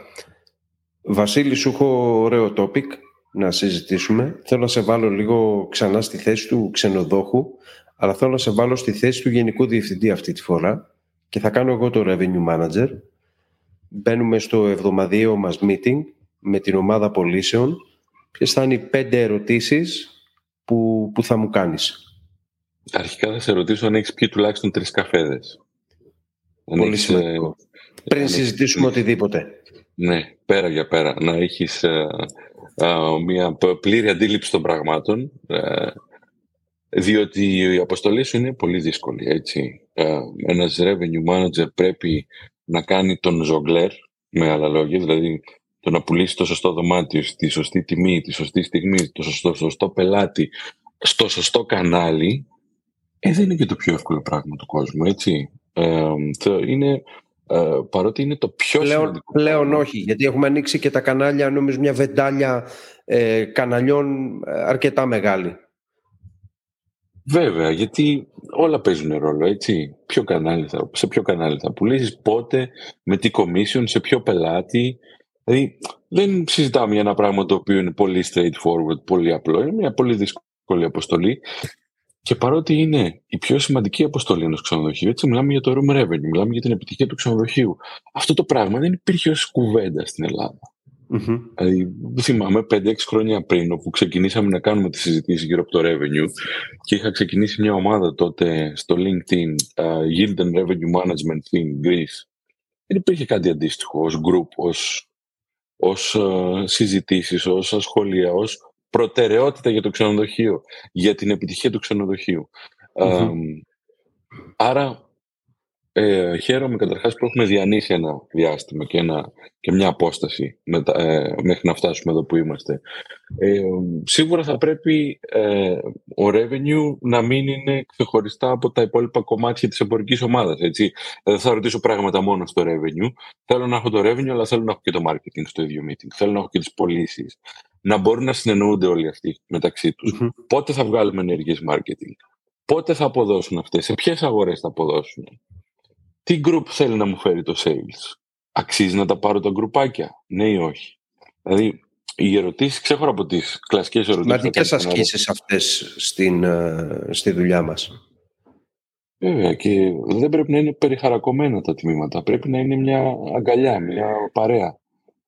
Βασίλη, σου έχω ωραίο topic να συζητήσουμε. Θέλω να σε βάλω λίγο ξανά στη θέση του ξενοδόχου αλλά θέλω να σε βάλω στη θέση του Γενικού Διευθυντή αυτή τη φορά και θα κάνω εγώ το Revenue Manager. Μπαίνουμε στο εβδομαδιαίο μας meeting με την ομάδα πωλήσεων. Ποιες θα είναι οι πέντε ερωτήσεις που, που θα μου κάνεις; Αρχικά θα σε ρωτήσω αν έχεις πιει τουλάχιστον τρεις καφέδες. Πολύ σημαντικό. Ε, Πριν συζητήσουμε οτιδήποτε. Ναι, πέρα για πέρα. Να έχεις ε, ε, μια πλήρη αντίληψη των πραγμάτων. Διότι η αποστολή σου είναι πολύ δύσκολη, έτσι. Ε, ένας revenue manager πρέπει να κάνει τον ζογκλέρ, με άλλα λόγια, δηλαδή το να πουλήσεις το σωστό δωμάτιο στη σωστή τιμή, τη σωστή στιγμή, το σωστό, σωστό πελάτη, στο σωστό κανάλι, ε, δεν είναι και το πιο εύκολο πράγμα του κόσμου, έτσι. Ε, είναι, ε, παρότι είναι το πιο πλέον, σημαντικό. Πλέον όχι, γιατί έχουμε ανοίξει και τα κανάλια, νομίζω μια βεντάλια ε, καναλιών ε, αρκετά μεγάλη. Βέβαια, γιατί όλα παίζουν ρόλο, έτσι. Ποιο κανάλι θα, σε ποιο κανάλι θα πουλήσεις, πότε, με τι commission, σε ποιο πελάτη. Δηλαδή, δεν συζητάμε για ένα πράγμα το οποίο είναι πολύ straightforward, πολύ απλό. Είναι μια πολύ δύσκολη αποστολή. Και παρότι είναι η πιο σημαντική αποστολή ενός ξενοδοχείου, έτσι μιλάμε για το room revenue, μιλάμε για την επιτυχία του ξενοδοχείου. Αυτό το πράγμα δεν υπήρχε ως κουβέντα στην Ελλάδα. Mm-hmm. Δηλαδή, θυμάμαι 5-6 χρόνια πριν, όπου ξεκινήσαμε να κάνουμε τη συζήτηση γύρω από το revenue και είχα ξεκινήσει μια ομάδα τότε στο LinkedIn, uh, Yield and Revenue Management in Greece. Δεν υπήρχε κάτι αντίστοιχο ως group, ως, ως uh, συζητήσεις, ως σχολεία, ως προτεραιότητα για το ξενοδοχείο, για την επιτυχία του ξενοδοχείου. Mm-hmm. άρα ε, χαίρομαι καταρχάς που έχουμε διανύσει ένα διάστημα και, ένα, και μια απόσταση ε, μέχρι να φτάσουμε εδώ που είμαστε. Ε, σίγουρα θα πρέπει ε, ο revenue να μην είναι ξεχωριστά από τα υπόλοιπα κομμάτια της εμπορικής ομάδας. Έτσι. Δεν θα ρωτήσω πράγματα μόνο στο revenue. Θέλω να έχω το revenue, αλλά θέλω να έχω και το marketing στο ίδιο meeting. Θέλω να έχω και τις πωλήσεις. Να μπορούν να συνεννοούνται όλοι αυτοί μεταξύ τους. Πότε θα βγάλουμε ενέργειες marketing; Πότε θα αποδώσουν αυτές, σε ποιες αγορές θα αποδώσουν; Τι group θέλει να μου φέρει το sales; Αξίζει να τα πάρω τα γκρουπάκια, ναι ή όχι; Δηλαδή, οι ερωτήσεις ξέχωρα από τις κλασικές ερωτήσεις. Σημαντικές ασκήσεις αυτές ε, στη δουλειά μας. Βέβαια και δεν πρέπει να είναι περιχαρακωμένα τα τμήματα. Πρέπει να είναι μια αγκαλιά, μια παρέα.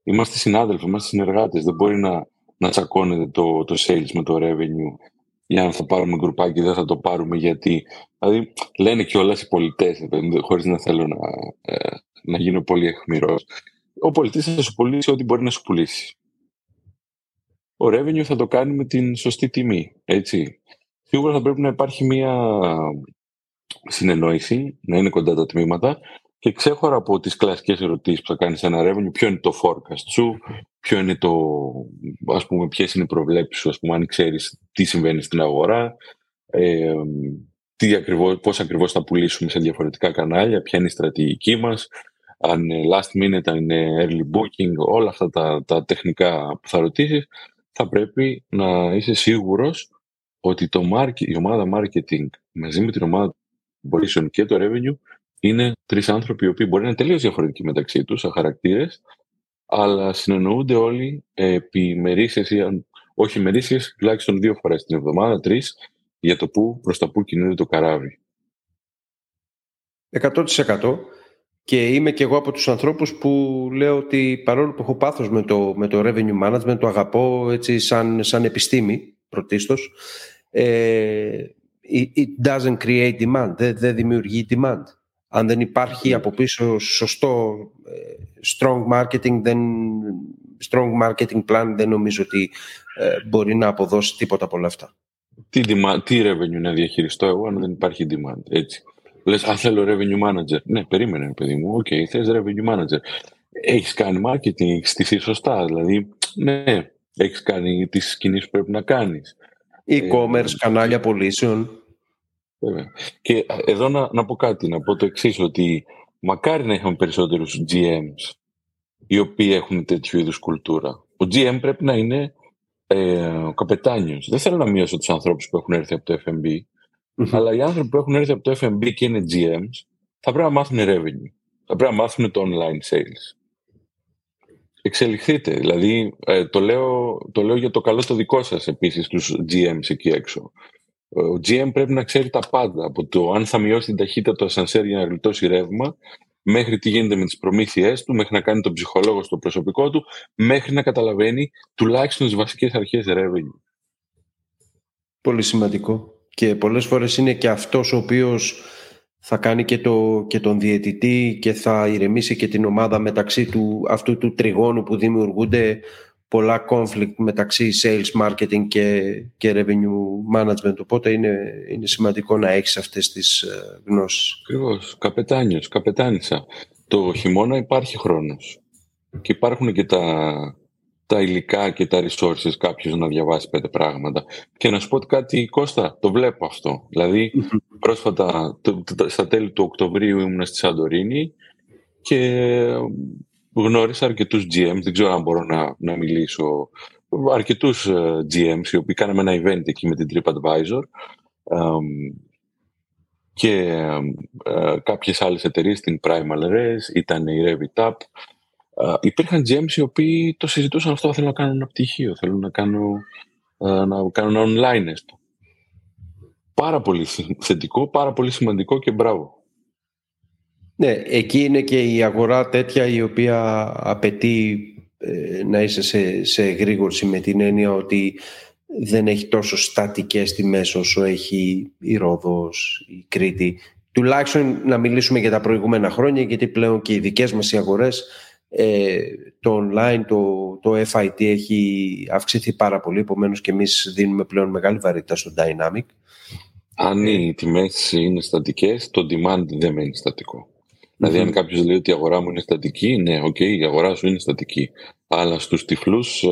Είμαστε συνάδελφοι, είμαστε συνεργάτες. Δεν μπορεί να, να τσακώνεται το, το sales με το revenue για αν θα πάρουμε γκρουπάκι δεν θα το πάρουμε γιατί. Δηλαδή, λένε κιόλας οι πολιτές, χωρίς να θέλω να, ε, να γίνω πολύ εχμηρό. Ο πολιτής θα σου πουλήσει ό,τι μπορεί να σου πουλήσει. Ο revenue θα το κάνει με την σωστή τιμή. Έτσι. Σίγουρα θα πρέπει να υπάρχει μια συνεννόηση, να είναι κοντά τα τμήματα και ξέχωρα από τις κλασικές ερωτήσεις που θα κάνεις ένα revenue, ποιο είναι το forecast σου, ποιο είναι το, ας πούμε, ποιες είναι οι προβλέψεις σου, ας πούμε, αν ξέρεις τι συμβαίνει στην αγορά, ε, τι ακριβώς, πώς ακριβώς θα πουλήσουμε σε διαφορετικά κανάλια, ποια είναι η στρατηγική μας, αν είναι last minute, αν είναι early booking, όλα αυτά τα, τα τεχνικά που θα ρωτήσεις, θα πρέπει να είσαι σίγουρος ότι το market, η ομάδα marketing μαζί με την ομάδα purchasing και το revenue είναι τρεις άνθρωποι οι οποίοι μπορεί να είναι τελείως διαφορετικοί μεταξύ τους, σαν χαρακτήρες, αλλά συνεννοούνται όλοι επί μερίσιε ή όχι μερίσιες, τουλάχιστον δύο φορές την εβδομάδα, τρεις, για το πού προς τα πού κινείται το καράβι. 100% και είμαι και εγώ από τους ανθρώπους που λέω ότι παρόλο που έχω πάθος με το, με το revenue management, το αγαπώ έτσι σαν, σαν επιστήμη πρωτίστως, ε, it doesn't create demand, δεν, δεν δημιουργεί demand. Αν δεν υπάρχει από πίσω σωστό ε, strong marketing, δεν, strong marketing plan, δεν νομίζω ότι ε, μπορεί να αποδώσει τίποτα από όλα αυτά. Τι, τι revenue να διαχειριστώ εγώ αν δεν υπάρχει demand, έτσι. Λες, αν θέλω revenue manager. Ναι, περίμενε, παιδί μου. OK, okay, θες revenue manager. Έχεις κάνει marketing, έχεις στηθεί σωστά. Δηλαδή, ναι, έχεις κάνει τις κινήσεις που πρέπει να κάνεις. E-commerce, ε, κανάλια πωλήσεων. Βέβαια. Και εδώ να, να πω κάτι, να πω το εξής ότι μακάρι να είχαμε περισσότερους GMs οι οποίοι έχουν τέτοιου είδους κουλτούρα. Ο GM πρέπει να είναι ε, ο καπετάνιος. Δεν θέλω να μειώσω τους ανθρώπους που έχουν έρθει από το FMB, αλλά οι άνθρωποι που έχουν έρθει από το FMB και είναι GMs θα πρέπει να μάθουν revenue. Θα πρέπει να μάθουν το online sales. Εξελιχθείτε. Δηλαδή, ε, το, λέω, το λέω για το καλό το δικό σας επίσης, τους GMs εκεί έξω. Ο GM πρέπει να ξέρει τα πάντα. Από το αν θα μειώσει την ταχύτητα του ασανσέρ για να γλιτώσει ρεύμα, μέχρι τι γίνεται με τις προμήθειές του, μέχρι να κάνει τον ψυχολόγο στο προσωπικό του, μέχρι να καταλαβαίνει τουλάχιστον τις βασικές αρχές revenue. Πολύ σημαντικό. Και πολλές φορές είναι και αυτός ο οποίος θα κάνει και, το, και τον διαιτητή και θα ηρεμήσει και την ομάδα μεταξύ του αυτού του τριγώνου που δημιουργούνται πολλά conflict μεταξύ sales marketing και, και revenue management. Οπότε είναι, είναι σημαντικό να έχεις αυτές τις ε, γνώσεις. Ακριβώς. Καπετάνιος, καπετάνισα. Το χειμώνα υπάρχει χρόνος. Και υπάρχουν και τα, τα υλικά και τα resources κάποιος να διαβάσει πέντε πράγματα. Και να σου πω κάτι, Κώστα, το βλέπω αυτό. Δηλαδή, πρόσφατα, το, στα τέλη του Οκτωβρίου ήμουν στη Σαντορίνη και γνώρισα αρκετούς GMs, δεν ξέρω αν μπορώ να, να μιλήσω, αρκετούς uh, ε, GMs, οι οποίοι κάναμε ένα event εκεί με την TripAdvisor um, και uh, κάποιες άλλες εταιρείες, την Primal Res, ήταν η Revitap. Uh, υπήρχαν GMs οι οποίοι το συζητούσαν αυτό, θέλουν να κάνουν ένα πτυχίο, θέλουν να κάνουν, uh, να κάνουν online έστω. Πάρα πολύ θετικό, πάρα πολύ σημαντικό και μπράβο. Ναι, εκεί είναι και η αγορά τέτοια η οποία απαιτεί ε, να είσαι σε, σε γρήγορση με την έννοια ότι δεν έχει τόσο στατικές τιμές όσο έχει η Ρόδος, η Κρήτη. Τουλάχιστον να μιλήσουμε για τα προηγούμενα χρόνια γιατί πλέον και οι δικές μας οι αγορές ε, το online, το, το FIT έχει αυξηθεί πάρα πολύ επομένως και εμείς δίνουμε πλέον μεγάλη βαρύτητα στο Dynamic. Αν οι τιμές είναι στατικές, το demand δεν μένει στατικό. Δηλαδή, αν κάποιος λέει ότι η αγορά μου είναι στατική, ναι, OK, okay, η αγορά σου είναι στατική. Αλλά στους τυφλούς ε,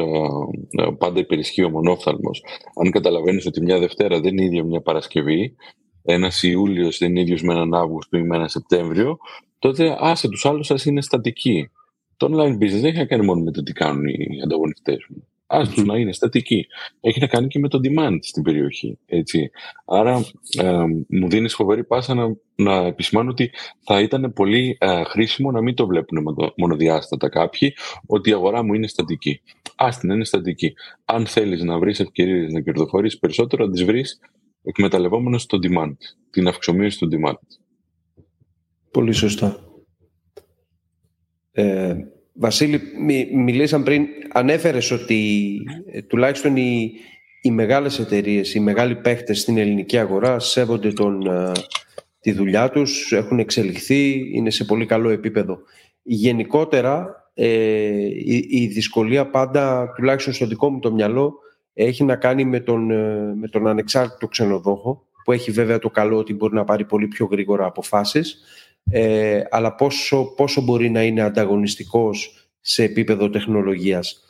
ε, πάντα υπερισχύει ο μονόφθαλμος. Αν καταλαβαίνεις ότι μια Δευτέρα δεν είναι ίδια μια Παρασκευή, ένας Ιούλιος δεν είναι ίδιος με έναν Αύγουστο ή με έναν Σεπτέμβριο, τότε άσε τους άλλους σας είναι στατική. Το online business δεν έχει να κάνει μόνο με το τι κάνουν οι ανταγωνιστές μου. Άστος να είναι στατική. Έχει να κάνει και με το demand στην περιοχή. Έτσι. Άρα ε, μου δίνεις φοβερή πάσα να, να επισημάνω ότι θα ήταν πολύ ε, χρήσιμο να μην το βλέπουν μονοδιάστατα κάποιοι ότι η αγορά μου είναι στατική. Άστην είναι στατική. Αν θέλεις να βρεις ευκαιρίες να κερδοφορήσεις περισσότερο, να τις βρεις εκμεταλλευόμενος το demand, την αυξομοίωση του demand. Πολύ σωστά. Ε, Βασίλη, μιλήσαν πριν, ανέφερες ότι ε, τουλάχιστον οι, οι μεγάλες εταιρείες, οι μεγάλοι παίχτες στην ελληνική αγορά σέβονται τον, ε, τη δουλειά τους, έχουν εξελιχθεί, είναι σε πολύ καλό επίπεδο. Γενικότερα, ε, η, η, δυσκολία πάντα, τουλάχιστον στο δικό μου το μυαλό, έχει να κάνει με τον, ε, με τον ανεξάρτητο ξενοδόχο, που έχει βέβαια το καλό ότι μπορεί να πάρει πολύ πιο γρήγορα αποφάσεις, ε, αλλά πόσο, πόσο μπορεί να είναι ανταγωνιστικός σε επίπεδο τεχνολογίας.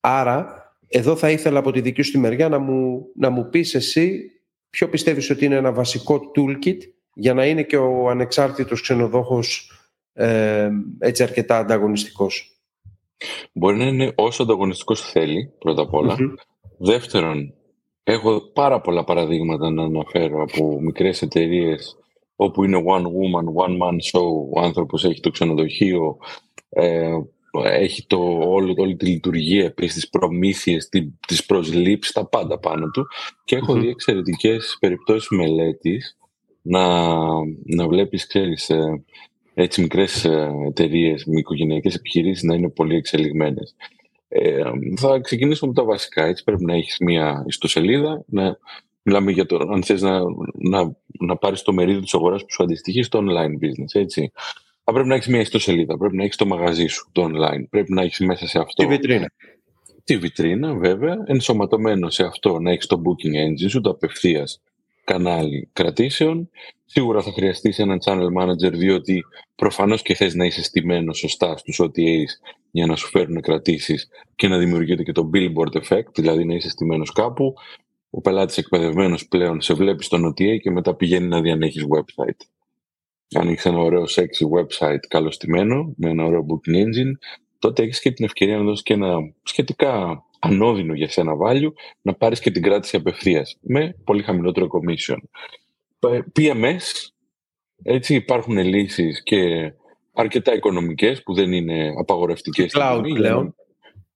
Άρα, εδώ θα ήθελα από τη δική σου τη μεριά να μου, να μου πεις εσύ ποιο πιστεύεις ότι είναι ένα βασικό toolkit για να είναι και ο ανεξάρτητος ξενοδόχος ε, έτσι αρκετά ανταγωνιστικός. Μπορεί να είναι όσο ανταγωνιστικός θέλει, πρώτα απ' ολα Δεύτερον, έχω πάρα πολλά παραδείγματα να αναφέρω από μικρές εταιρείες όπου είναι one woman, one man show, ο άνθρωπος έχει το ξενοδοχείο, ε, έχει το, όλη, όλη τη λειτουργία επίσης, τις προμήθειες, τις προσλήψεις, τα πάντα πάνω του και έχω δει εξαιρετικές περιπτώσεις μελέτης να, να βλέπεις, ξέρεις, ε, έτσι μικρές ε, εταιρείες, με οικογενειακές επιχειρήσεις να είναι πολύ εξελιγμένες. Ε, θα ξεκινήσω με τα βασικά. Έτσι πρέπει να έχεις μια ιστοσελίδα, να Μιλάμε για το αν θες να, να, να πάρεις το μερίδιο της αγοράς που σου αντιστοιχεί στο online business, έτσι. Θα πρέπει να έχεις μια ιστοσελίδα, πρέπει να έχεις το μαγαζί σου, το online, πρέπει να έχεις μέσα σε αυτό... Τη βιτρίνα. Τη βιτρίνα, βέβαια, ενσωματωμένο σε αυτό να έχεις το booking engine σου, το απευθείας κανάλι κρατήσεων. Σίγουρα θα χρειαστεί ένα channel manager, διότι προφανώς και θες να είσαι στημένος σωστά στους OTAs για να σου φέρουν κρατήσεις και να δημιουργείται και το billboard effect, δηλαδή να είσαι στημένος κάπου ο πελάτης εκπαιδευμένος πλέον σε βλέπει στον OTA και μετά πηγαίνει να δει αν έχεις website. Αν έχεις ένα ωραίο sexy website καλωστημένο, με ένα ωραίο booking engine, τότε έχεις και την ευκαιρία να δώσεις και ένα σχετικά ανώδυνο για σένα value, να πάρεις και την κράτηση απευθείας με πολύ χαμηλότερο commission. PMS, έτσι υπάρχουν λύσεις και αρκετά οικονομικές που δεν είναι απαγορευτικές. Cloud πλέον.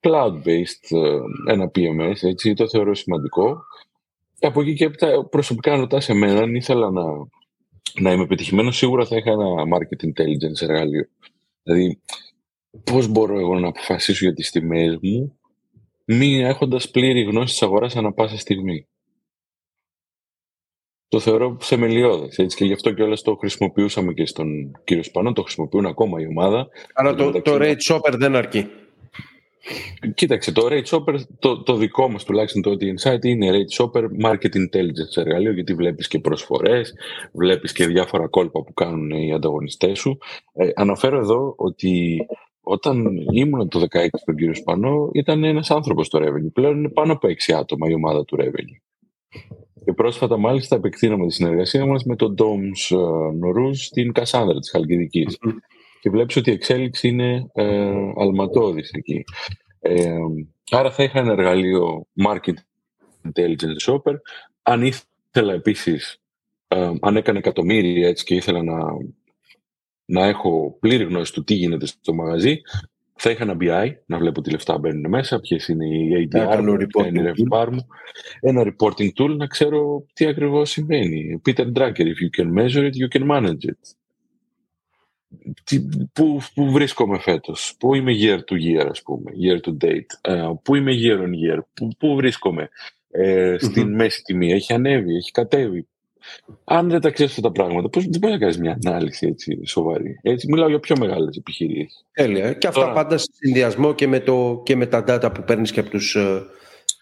Cloud-based ε, ένα PMS, έτσι, το θεωρώ σημαντικό από εκεί και έπειτα προσωπικά αν ρωτάς εμένα αν ήθελα να, να είμαι πετυχημένο σίγουρα θα είχα ένα market intelligence εργαλείο. Δηλαδή πώς μπορώ εγώ να αποφασίσω για τις τιμές μου μη έχοντας πλήρη γνώση της αγοράς ανά πάσα στιγμή. Το θεωρώ θεμελιώδες έτσι και γι' αυτό και όλα το χρησιμοποιούσαμε και στον κύριο Σπανό, το χρησιμοποιούν ακόμα η ομάδα. Αλλά το, το rate shopper δεν αρκεί. Κοίταξε, το Rate Shopper, το, το δικό μας τουλάχιστον το OT Insight είναι Rate Shopper Market Intelligence εργαλείο γιατί βλέπεις και προσφορές, βλέπεις και διάφορα κόλπα που κάνουν οι ανταγωνιστές σου. Ε, αναφέρω εδώ ότι όταν ήμουν το 16 στον κύριο Σπανό ήταν ένας άνθρωπος στο Revenue. Πλέον είναι πάνω από 6 άτομα η ομάδα του Revenue. Και πρόσφατα μάλιστα επεκτείναμε τη συνεργασία μας με τον Doms Νορούς στην Κασάνδρα της Χαλκιδικής και βλέπεις ότι η εξέλιξη είναι ε, αλματώδης εκεί. Ε, άρα θα είχα ένα εργαλείο Market Intelligence Shopper. Αν ήθελα επίσης, ε, αν έκανε εκατομμύρια έτσι και ήθελα να, να έχω πλήρη γνώση του τι γίνεται στο μαγαζί, θα είχα ένα BI, να βλέπω τι λεφτά μπαίνουν μέσα, ποιες είναι οι ADR μου, ποια είναι η RevPAR μου. Ένα reporting tool να ξέρω τι ακριβώς συμβαίνει. Peter Drucker, if you can measure it, you can manage it πού, πού βρίσκομαι φέτος, πού είμαι year to year ας πούμε, year to date, uh, πού είμαι year on year, πού, πού βρίσκομαι; Ε, στην mm-hmm. μέση τιμή, έχει ανέβει, έχει κατέβει. Αν δεν τα ξέρεις αυτά τα πράγματα, πώς, δεν μπορείς να κάνεις μια ανάλυση έτσι σοβαρή. Έτσι, μιλάω για πιο μεγάλες επιχειρήσεις. Τέλεια. Και αυτά πάντα σε συνδυασμό και με, το, και με τα data που παίρνεις και από τους, ε,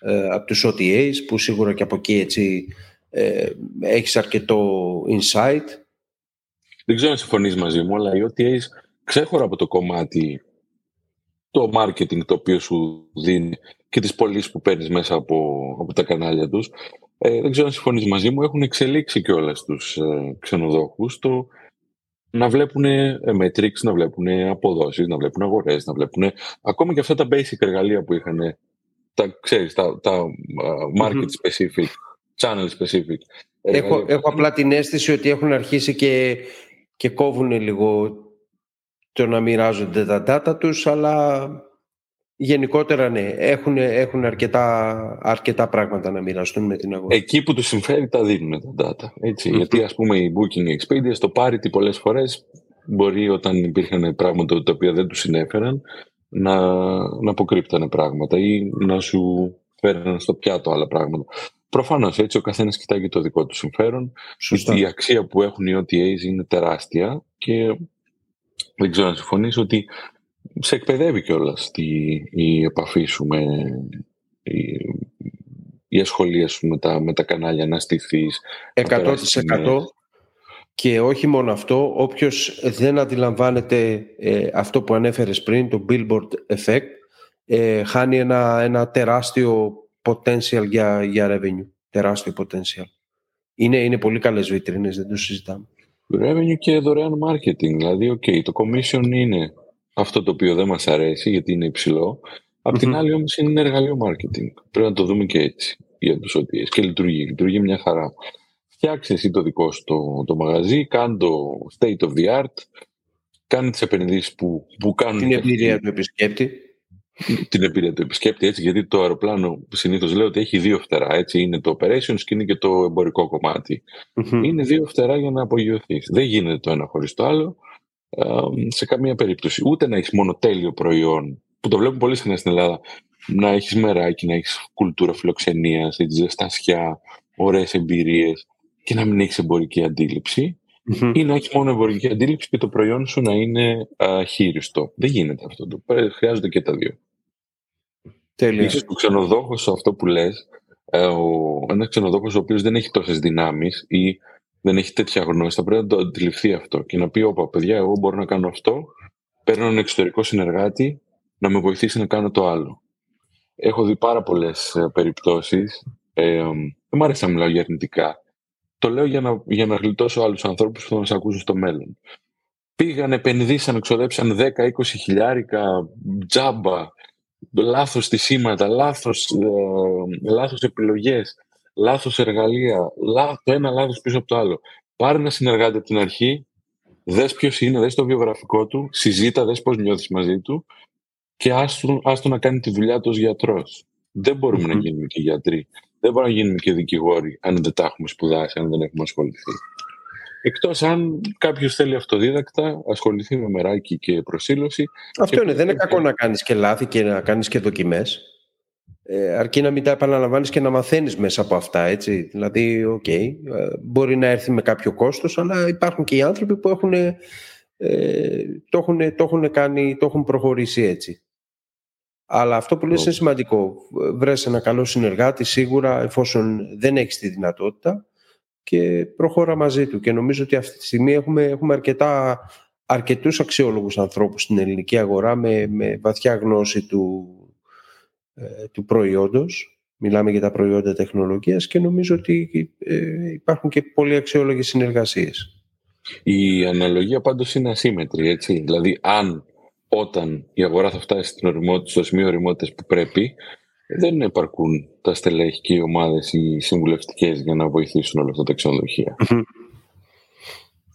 ε από τους OTAs, που σίγουρα και από εκεί έτσι, ε, έχεις αρκετό insight δεν ξέρω αν συμφωνείς μαζί μου, αλλά οι OTAs ξέχωρα από το κομμάτι το marketing το οποίο σου δίνει και τις πωλήσεις που παίρνεις μέσα από, από τα κανάλια τους, ε, δεν ξέρω αν συμφωνείς μαζί μου, έχουν εξελίξει και όλα στους ε, ξενοδόχους το να βλέπουν ε, metrics, να βλέπουν αποδόσεις, να βλέπουν αγορές, να βλέπουν ακόμα και αυτά τα basic εργαλεία που είχαν, τα, ξέρεις, τα, τα market specific, channel specific. Έχω, έχω απλά την αίσθηση ότι έχουν αρχίσει και και κόβουν λίγο το να μοιράζονται τα data τους, αλλά γενικότερα ναι, έχουν, έχουν αρκετά, αρκετά πράγματα να μοιραστούν με την αγορά. Εκεί που τους συμφέρει τα δίνουν τα data. ετσι Γιατί ας πούμε η Booking Expedia στο πάρει πολλές φορές μπορεί όταν υπήρχαν πράγματα τα οποία δεν τους συνέφεραν να, να αποκρύπτανε πράγματα ή να σου φέρναν στο πιάτο άλλα πράγματα. Προφανώς έτσι ο καθένας κοιτάει το δικό του συμφέρον. Σωστά. Η αξία που έχουν οι OTAs είναι τεράστια και δεν ξέρω να συμφωνείς ότι σε εκπαιδεύει κιόλας η επαφή σου με η, η ασχολία σου με τα, με τα κανάλια να στηθείς. 100% και όχι μόνο αυτό, όποιος δεν αντιλαμβάνεται ε, αυτό που ανέφερες πριν, το billboard effect, ε, χάνει ένα, ένα τεράστιο potential για, για revenue. Τεράστιο potential. Είναι, είναι πολύ καλές βιτρίνες, δεν το συζητάμε. Revenue και δωρεάν marketing. Δηλαδή, okay, το commission είναι αυτό το οποίο δεν μας αρέσει γιατί είναι υψηλό. Απ' την άλλη όμως είναι ένα εργαλείο marketing. Πρέπει να το δούμε και έτσι για τους OTS. Και λειτουργεί. Λειτουργεί μια χαρά. Φτιάξε εσύ το δικό σου το, το μαγαζί, κάνε το state of the art, κάνε τις επενδύσεις που, που κάνουν... Την εμπειρία του επισκέπτη την εμπειρία του επισκέπτη, έτσι, γιατί το αεροπλάνο συνήθως λέω ότι έχει δύο φτερά. Έτσι, είναι το operations και είναι και το εμπορικό Είναι δύο φτερά για να απογειωθείς. Δεν γίνεται το ένα χωρίς το άλλο σε καμία περίπτωση. Ούτε να έχεις μόνο τέλειο προϊόν, που το βλέπουμε πολύ συχνά στην Ελλάδα, να έχεις μεράκι, να έχεις κουλτούρα φιλοξενίας, ζεστασιά, ωραίες εμπειρίες και να μην έχεις εμπορική ή να έχεις μόνο εμπορική αντίληψη και το προϊόν σου να είναι χείριστο. Δεν γίνεται αυτό. Το, χρειάζονται και τα δύο. Τέλεια. Ίσως ο ξενοδόχος αυτό που λες, ε, ο, ένας ξενοδόχος ο οποίος δεν έχει τόσες δυνάμεις ή δεν έχει τέτοια γνώση, θα πρέπει να το αντιληφθεί αυτό και να πει: Όπα, παιδιά, εγώ μπορώ να κάνω αυτό. Παίρνω έναν εξωτερικό συνεργάτη να με βοηθήσει να κάνω το άλλο. Έχω δει πάρα πολλές ε, περιπτώσεις. Ε, δεν μου αρέσει να μιλάω για αρνητικά. Το λέω για να, για να γλιτώσω άλλους ανθρώπους που θα μας ακούσουν στο μέλλον. Πήγαν, επενδύσαν, ξοδέψαν 10-20 χιλιάρικα τζάμπα, λάθος στισίματα, λάθος, ε, λάθος επιλογές, λάθος εργαλεία, το ένα λάθος πίσω από το άλλο. Πάρε ένα συνεργάτη από την αρχή, δες ποιος είναι, δες το βιογραφικό του, συζήτα, δες πώς νιώθεις μαζί του και άστο, άστο να κάνει τη δουλειά του ως γιατρός. Δεν μπορούμε να γίνουμε και γιατροί. Δεν μπορούμε να γίνουμε και δικηγόροι αν δεν τα έχουμε σπουδάσει, αν δεν έχουμε ασχοληθεί. Εκτός αν κάποιος θέλει αυτοδίδακτα, ασχοληθεί με μεράκι και προσήλωση. Αυτό είναι. Δεν είναι κακό να κάνεις και λάθη και να κάνεις και δοκιμές. Ε, αρκεί να μην τα επαναλαμβάνεις και να μαθαίνεις μέσα από αυτά. Έτσι. Δηλαδή, OK, okay, ε, μπορεί να έρθει με κάποιο κόστος, αλλά υπάρχουν και οι άνθρωποι που έχουν, ε, το, έχουν, το έχουν κάνει, το έχουν προχωρήσει έτσι. Αλλά αυτό που λες είναι σημαντικό. Βρες ένα καλό συνεργάτη σίγουρα εφόσον δεν έχεις τη δυνατότητα και προχώρα μαζί του. Και νομίζω ότι αυτή τη στιγμή έχουμε, έχουμε αρκετά, αρκετούς αξιόλογους ανθρώπους στην ελληνική αγορά με, με βαθιά γνώση του, ε, του προϊόντος. Μιλάμε για τα προϊόντα τεχνολογίας και νομίζω ότι ε, υπάρχουν και πολύ αξιόλογες συνεργασίες. Η αναλογία πάντως είναι ασύμετρη, έτσι. Δηλαδή, αν όταν η αγορά θα φτάσει στην οριμότητα, στο σημείο οριμότητας που πρέπει, δεν επαρκούν τα στελέχη και οι ομάδες οι συμβουλευτικές για να βοηθήσουν όλα αυτά τα ξενοδοχεια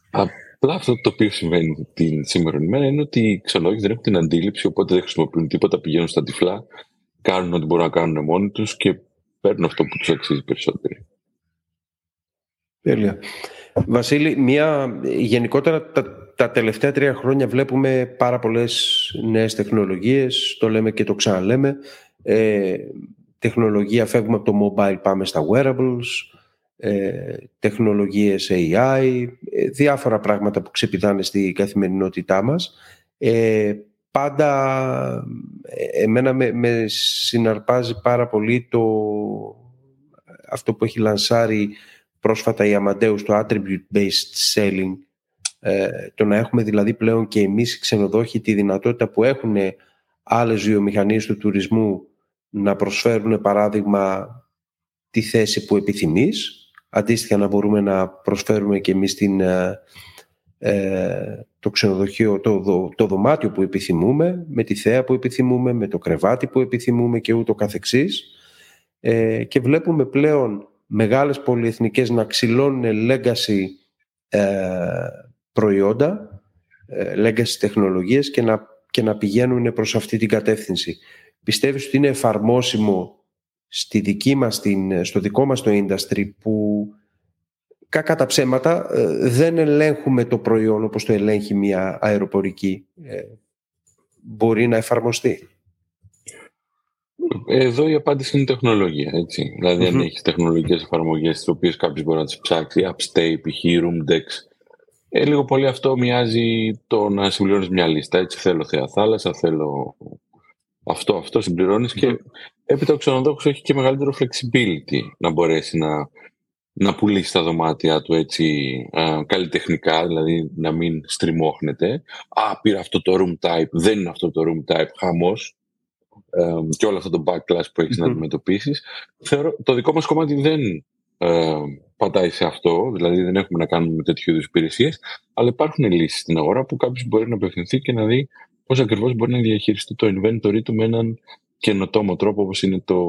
Απλά αυτό το οποίο συμβαίνει την σήμερα ημέρα είναι ότι οι ξενοδοχοί δεν έχουν την αντίληψη, οπότε δεν χρησιμοποιούν τίποτα, πηγαίνουν στα τυφλά, κάνουν ό,τι μπορούν να κάνουν μόνοι τους και παίρνουν αυτό που τους αξίζει περισσότερο. Τέλεια. Βασίλη, μια, γενικότερα τα, τα τελευταία τρία χρόνια βλέπουμε πάρα πολλές νέες τεχνολογίες, το λέμε και το ξαναλέμε ε, τεχνολογία, φεύγουμε από το mobile, πάμε στα wearables, ε, τεχνολογίες AI, ε, διάφορα πράγματα που ξεπηδάνε στη καθημερινότητά μας. Ε, πάντα ε, εμένα με, με συναρπάζει πάρα πολύ το, αυτό που έχει λανσάρει πρόσφατα η Amadeus, το attribute-based selling, ε, το να έχουμε δηλαδή πλέον και εμείς οι ξενοδόχοι τη δυνατότητα που έχουν άλλες βιομηχανίες του τουρισμού να προσφέρουν παράδειγμα τη θέση που επιθυμείς αντίστοιχα να μπορούμε να προσφέρουμε και εμείς την, ε, ε, το ξενοδοχείο, το, το δωμάτιο που επιθυμούμε με τη θέα που επιθυμούμε, με το κρεβάτι που επιθυμούμε και ούτω καθεξής ε, και βλέπουμε πλέον μεγάλες πολυεθνικές να ξυλώνουν legacy προϊόντα, legacy τεχνολογίες και να, και να πηγαίνουν προς αυτή την κατεύθυνση. Πιστεύεις ότι είναι εφαρμόσιμο στη δική μας, στο δικό μας το industry που κακά τα ψέματα ε, δεν ελέγχουμε το προϊόν όπως το ελέγχει μια αεροπορική. Ε, μπορεί να εφαρμοστεί; Εδώ η απάντηση είναι τεχνολογία. Έτσι. Δηλαδή, αν έχεις τεχνολογικές εφαρμογές, τις οποίες κάποιος μπορεί να τις ψάξει, AppStay, π.χ. Roomdex, ε, λίγο πολύ αυτό μοιάζει το να συμπληρώνεις μια λίστα. Έτσι, θέλω θέα θάλασσα, θέλω αυτό, αυτό συμπληρώνεις και έπειτα ο ξενοδόχος έχει και μεγαλύτερο flexibility να μπορέσει να, να πουλήσει τα δωμάτια του έτσι α, καλλιτεχνικά, δηλαδή να μην στριμώχνεται. Α, πήρα αυτό το room type, δεν είναι αυτό το room type, χαμός. Ε, και όλο αυτό το backlash που έχεις να αντιμετωπίσεις. Θεωρώ το δικό μας κομμάτι δεν ε, πατάει σε αυτό, δηλαδή δεν έχουμε να κάνουμε τέτοιου είδους υπηρεσίες, αλλά υπάρχουν λύσεις στην αγορά που κάποιος μπορεί να απευθυνθεί και να δει πώς ακριβώς μπορεί να διαχειριστεί το inventory του με έναν καινοτόμο τρόπο όπως είναι το...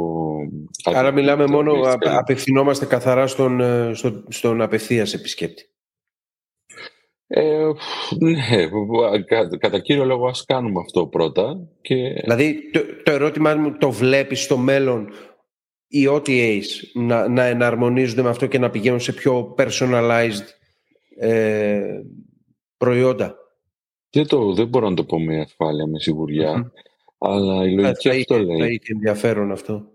Άρα μιλάμε μόνο, απευθυνόμαστε καθαρά στον, ε, στον, στον απευθείας επισκέπτη. Ε, ναι, κατά κύριο λόγο ας κάνουμε αυτό πρώτα. Και... Δηλαδή το, το ερώτημα μου το βλέπεις στο μέλλον οι OTAs να, να εναρμονίζονται με αυτό και να πηγαίνουν σε πιο personalized ε, προϊόντα; Δεν, το, δεν μπορώ να το πω με ασφάλεια, με σιγουριά. Αλλά η λογική αυτό λέει. Θα είχε ενδιαφέρον αυτό.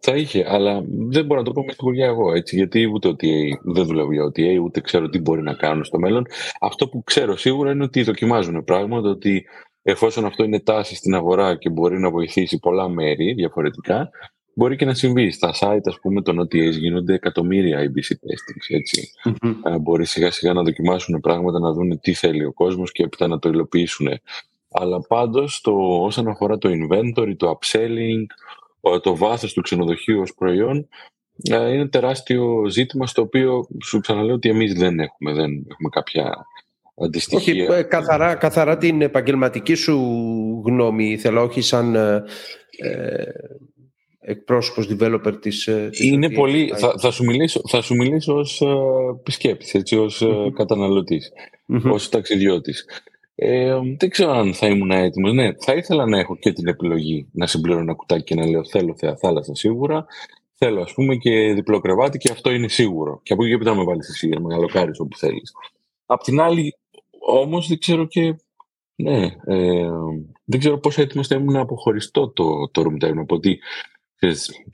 Θα είχε, αλλά δεν μπορώ να το πω με σιγουριά εγώ έτσι, γιατί ούτε ότι δεν δουλεύω για OTA, ούτε ξέρω τι μπορεί να κάνουν στο μέλλον. Αυτό που ξέρω σίγουρα είναι ότι δοκιμάζουν πράγματα, ότι εφόσον αυτό είναι τάση στην αγορά και μπορεί να βοηθήσει πολλά μέρη διαφορετικά, μπορεί και να συμβεί. Στα site, ας πούμε, των OTAs γίνονται εκατομμύρια ABC testings, ετσι Μπορεί σιγά σιγά να δοκιμάσουν πράγματα, να δουν τι θέλει ο κόσμος και έπειτα να το υλοποιήσουν. Αλλά πάντως, το, όσον αφορά το inventory, το upselling, το βάθος του ξενοδοχείου ως προϊόν, ε, είναι τεράστιο ζήτημα στο οποίο σου ξαναλέω ότι εμείς δεν έχουμε, δεν έχουμε κάποια αντιστοιχεία. Όχι, ε, καθαρά, καθαρά την επαγγελματική σου γνώμη θέλω, όχι σαν ε, ε εκπρόσωπος developer της, της Είναι πολύ, θα, θα, σου μιλήσω, θα σου μιλήσω ως ε, επισκέπτης, έτσι, ως mm-hmm. καταναλωτής, mm-hmm. ως ταξιδιώτης. Ε, δεν ξέρω αν θα ήμουν έτοιμος. Ναι, θα ήθελα να έχω και την επιλογή να συμπληρώνω ένα κουτάκι και να λέω θέλω θέα θάλασσα σίγουρα. Θέλω ας πούμε και διπλό κρεβάτι και αυτό είναι σίγουρο. Και από εκεί και πέρα να με βάλεις εσύ να μεγαλοκάρεις όπου θέλεις. Απ' την άλλη, όμως δεν ξέρω και. Ναι, ε, δεν ξέρω πόσο έτοιμος θα ήμουν να αποχωριστώ το, το room time. Από ότι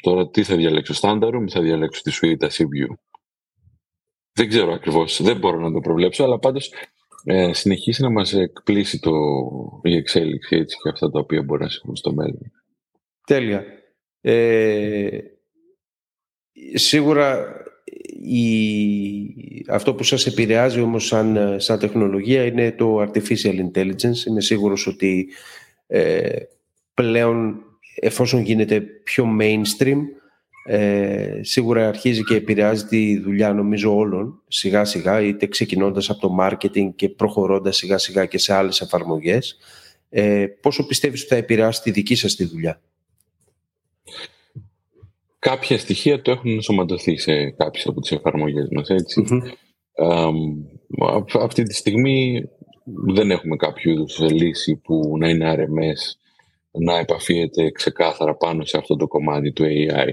τώρα τι θα διαλέξω, standard room ή θα διαλέξω τη suite Sea View. Δεν ξέρω ακριβώς, δεν μπορώ να το προβλέψω, αλλά πάντως ε, συνεχίσει να μας εκπλήσει το, η εξέλιξη έτσι, και αυτά τα οποία μπορεί να συμβούν στο μέλλον. Τέλεια. Ε, σίγουρα η, αυτό που σας επηρεάζει όμως σαν, σαν τεχνολογία είναι το artificial intelligence. Είμαι σίγουρος ότι ε, πλέον εφόσον γίνεται πιο mainstream ε, σίγουρα αρχίζει και επηρεάζει τη δουλειά νομίζω όλων σιγά σιγά είτε ξεκινώντας από το marketing και προχωρώντας σιγά σιγά και σε άλλες εφαρμογές ε, πόσο πιστεύεις ότι θα επηρεάσει τη δική σας τη δουλειά; Κάποια στοιχεία το έχουν ενσωματωθεί σε κάποιες από τις εφαρμογές μας έτσι. αυτή τη στιγμή δεν έχουμε κάποιο είδους λύση που να είναι RMS να επαφίεται ξεκάθαρα πάνω σε αυτό το κομμάτι του AI.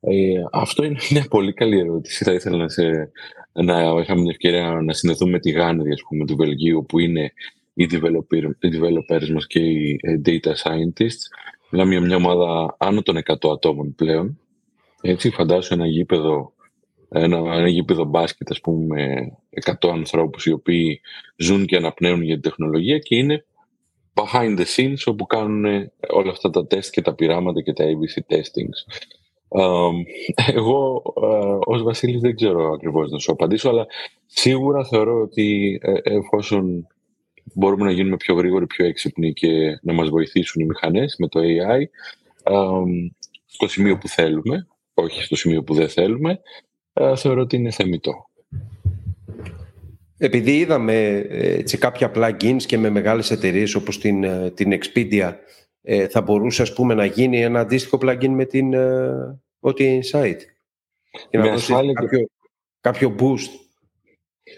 Ε, αυτό είναι μια πολύ καλή ερώτηση. Θα ήθελα να, σε, να είχαμε την ευκαιρία να συνδεθούμε με τη Γάνδη ας πούμε, του Βελγίου που είναι οι developers, οι developers μας και οι ε, data scientists. Μιλάμε για μια ομάδα άνω των 100 ατόμων πλέον. Έτσι, φαντάσου ένα γήπεδο, ένα, ένα γήπεδο μπάσκετ, ας πούμε, με 100 ανθρώπους οι οποίοι ζουν και αναπνέουν για την τεχνολογία και είναι behind the scenes όπου κάνουν όλα αυτά τα τεστ και τα πειράματα και τα ABC testings εγώ uh, ως Βασίλης δεν ξέρω ακριβώς να σου απαντήσω, αλλά σίγουρα θεωρώ ότι ε, εφόσον μπορούμε να γίνουμε πιο γρήγοροι, πιο έξυπνοι και να μας βοηθήσουν οι μηχανές με το AI στο σημείο που θέλουμε, όχι στο σημείο που δεν θέλουμε, ε, θεωρώ ότι είναι θεμητό. Επειδή είδαμε έτσι, κάποια plugins και με μεγάλες εταιρείες όπως την, την Expedia ε, θα μπορούσε ας πούμε να γίνει ένα αντίστοιχο plugin με την ε, OTA Insight και να δώσει κάποιο, κάποιο boost.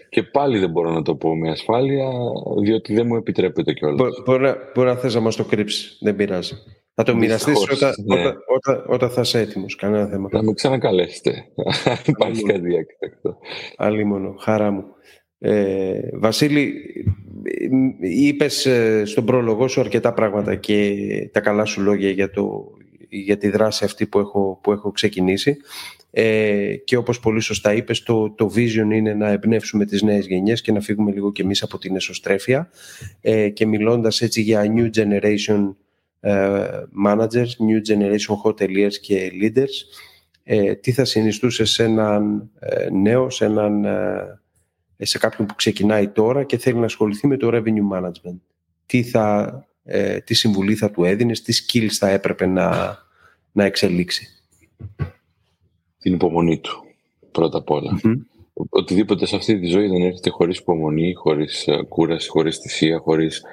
Και πάλι δεν μπορώ να το πω με ασφάλεια, διότι δεν μου επιτρέπεται κιόλας. Μπορεί, μπορεί, να θες να μας το κρύψεις, δεν πειράζει. Θα το μοιραστείς όταν, ναι. όταν, όταν, όταν, θα είσαι έτοιμος. Κανένα θέμα. Να με ξανακαλέσετε. Υπάρχει κάτι έκτακτο. Άλλη μόνο. Χαρά μου. Ε, Βασίλη, είπες ε, στον πρόλογο σου αρκετά πράγματα και τα καλά σου λόγια για, το, για τη δράση αυτή που έχω, που έχω ξεκινήσει. Ε, και όπως πολύ σωστά είπες το, το vision είναι να εμπνεύσουμε τις νέες γενιές και να φύγουμε λίγο και εμείς από την εσωστρέφεια. Ε, και μιλώντας έτσι για new generation ε, managers, new generation hoteliers και leaders ε, τι θα συνιστούσε σε έναν νέο, σε έναν σε κάποιον που ξεκινάει τώρα και θέλει να ασχοληθεί με το revenue management. Τι, θα, ε, τι συμβουλή θα του έδινες, τι skills θα έπρεπε να, να εξελίξει. Την υπομονή του, πρώτα απ' όλα. Οτιδήποτε σε αυτή τη ζωή δεν έρχεται χωρίς υπομονή, χωρίς ε, κούραση, χωρίς θυσία, χωρίς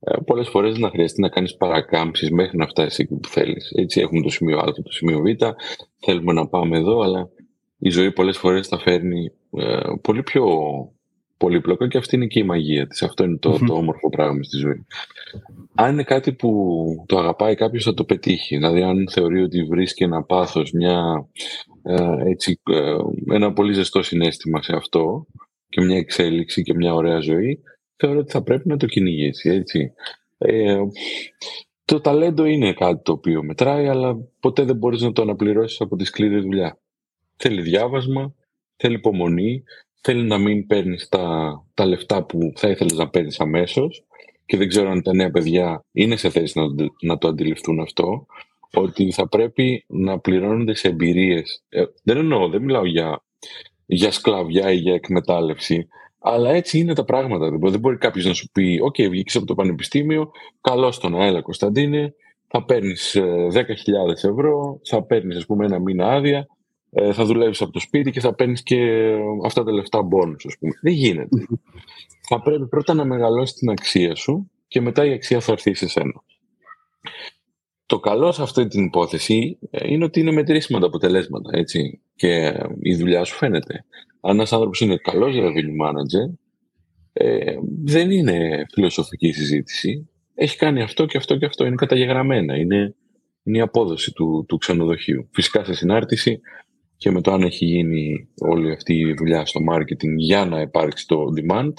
ε, πολλές φορές να χρειαστεί να κάνεις παρακάμψεις μέχρι να φτάσεις εκεί που θέλεις. Έτσι έχουμε το σημείο Α, το σημείο Β, θέλουμε να πάμε εδώ, αλλά η ζωή πολλές φορές θα φέρνει ε, πολύ πιο πολύπλοκο και αυτή είναι και η μαγεία της. Αυτό είναι το, το όμορφο πράγμα στη ζωή. Αν είναι κάτι που το αγαπάει κάποιος θα το πετύχει. Δηλαδή αν θεωρεί ότι βρίσκει ένα πάθος, μια, ε, έτσι, ε, ένα πολύ ζεστό συνέστημα σε αυτό και μια εξέλιξη και μια ωραία ζωή, θεωρώ ότι θα πρέπει να το κυνηγήσει. Έτσι. Ε, το ταλέντο είναι κάτι το οποίο μετράει, αλλά ποτέ δεν μπορείς να το αναπληρώσεις από τη σκληρή δουλειά. Θέλει διάβασμα, θέλει υπομονή, θέλει να μην παίρνεις τα, τα λεφτά που θα ήθελες να παίρνεις αμέσως και δεν ξέρω αν τα νέα παιδιά είναι σε θέση να, να το αντιληφθούν αυτό, ότι θα πρέπει να πληρώνονται σε εμπειρίες. Ε, δεν εννοώ, δεν μιλάω για, για σκλαβιά ή για εκμετάλλευση, αλλά έτσι είναι τα πράγματα. Δεν μπορεί κάποιος να σου πει: OK, okay, βγήκες από το πανεπιστήμιο, καλώς τον, έλα Κωνσταντίνε, θα παίρνεις 10.000 ε, ευρώ, θα παίρνεις ας πούμε ένα μήνα άδεια, ε, θα δουλεύει από το σπίτι και θα παίρνεις και αυτά τα λεφτά μπόνους, ας πούμε. Δεν γίνεται. θα πρέπει πρώτα να μεγαλώσεις την αξία σου και μετά η αξία θα έρθει σε σένα. Το καλό σε αυτή την υπόθεση ε, είναι ότι είναι μετρήσιμα τα αποτελέσματα, έτσι, και η δουλειά σου φαίνεται. Αν ένας άνθρωπος είναι καλός revenue manager, ε, δεν είναι φιλοσοφική συζήτηση. Έχει κάνει αυτό και αυτό και αυτό. Είναι καταγεγραμμένα. Είναι, είναι η απόδοση του, του ξενοδοχείου. Φυσικά σε συνάρτηση και με το αν έχει γίνει όλη αυτή η δουλειά στο marketing για να υπάρξει το demand,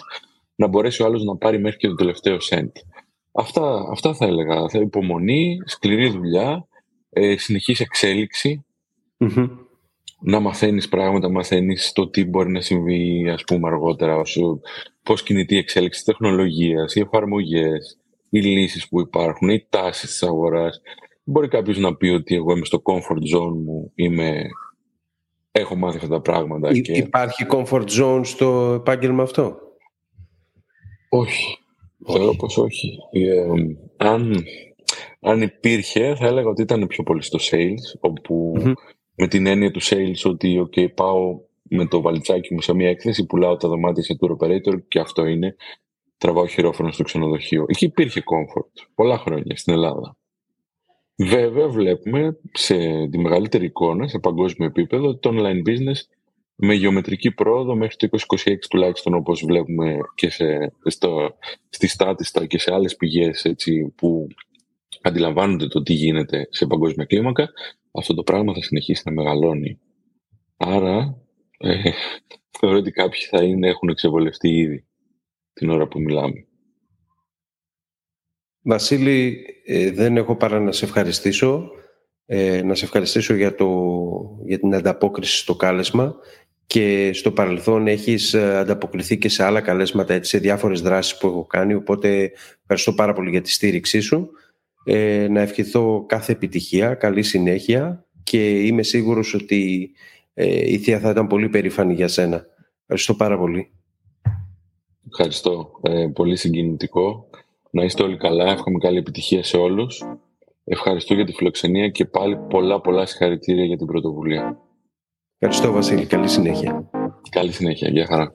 να μπορέσει ο άλλος να πάρει μέχρι και το τελευταίο cent. Αυτά, αυτά θα έλεγα. Θα υπομονή, σκληρή δουλειά, ε, συνεχής Να μαθαίνεις πράγματα, μαθαίνεις το τι μπορεί να συμβεί ας πούμε αργότερα, όσο, πώς κινητή η εξέλιξη της τεχνολογίας, οι εφαρμογές, οι λύσεις που υπάρχουν, οι τάσεις της αγοράς. Μπορεί κάποιος να πει ότι εγώ είμαι στο comfort zone μου, είμαι... έχω μάθει αυτά τα πράγματα. και... Υπάρχει comfort zone στο επάγγελμα αυτό; Όχι. Θεωρώ πως όχι. Ε, αν, αν υπήρχε, θα έλεγα ότι ήταν πιο πολύ στο sales, οπου με την έννοια του sales ότι okay, πάω με το βαλιτσάκι μου σε μια έκθεση, πουλάω τα δωμάτια σε tour operator και αυτό είναι, τραβάω χειρόφωνο στο ξενοδοχείο. Εκεί υπήρχε comfort πολλά χρόνια στην Ελλάδα. Βέβαια βλέπουμε σε τη μεγαλύτερη εικόνα, σε παγκόσμιο επίπεδο, ότι το online business με γεωμετρική πρόοδο μέχρι το 2026 τουλάχιστον όπως βλέπουμε και σε, στο, στη Στάτιστα και σε άλλες πηγές έτσι, που αντιλαμβάνονται το τι γίνεται σε παγκόσμια κλίμακα, αυτό το πράγμα θα συνεχίσει να μεγαλώνει. Άρα, ε, θεωρώ ότι κάποιοι θα είναι, έχουν εξεβολευτεί ήδη την ώρα που μιλάμε. Βασίλη, ε, δεν έχω παρά να σε ευχαριστήσω. Ε, να σε ευχαριστήσω για, το, για την ανταπόκριση στο κάλεσμα και στο παρελθόν έχεις ε, ανταποκριθεί και σε άλλα καλέσματα έτσι, σε διάφορες δράσεις που έχω κάνει οπότε ευχαριστώ πάρα πολύ για τη στήριξή σου ε, να ευχηθώ κάθε επιτυχία, καλή συνέχεια και είμαι σίγουρος ότι ε, η Θεία θα ήταν πολύ περήφανη για σένα. Ευχαριστώ πάρα πολύ. Ευχαριστώ. Ε, πολύ συγκινητικό. Να είστε όλοι καλά. Εύχομαι καλή επιτυχία σε όλους. Ευχαριστώ για τη φιλοξενία και πάλι πολλά πολλά συγχαρητήρια για την πρωτοβουλία. Ευχαριστώ Βασίλη. Καλή συνέχεια. Καλή συνέχεια. Γεια χαρά.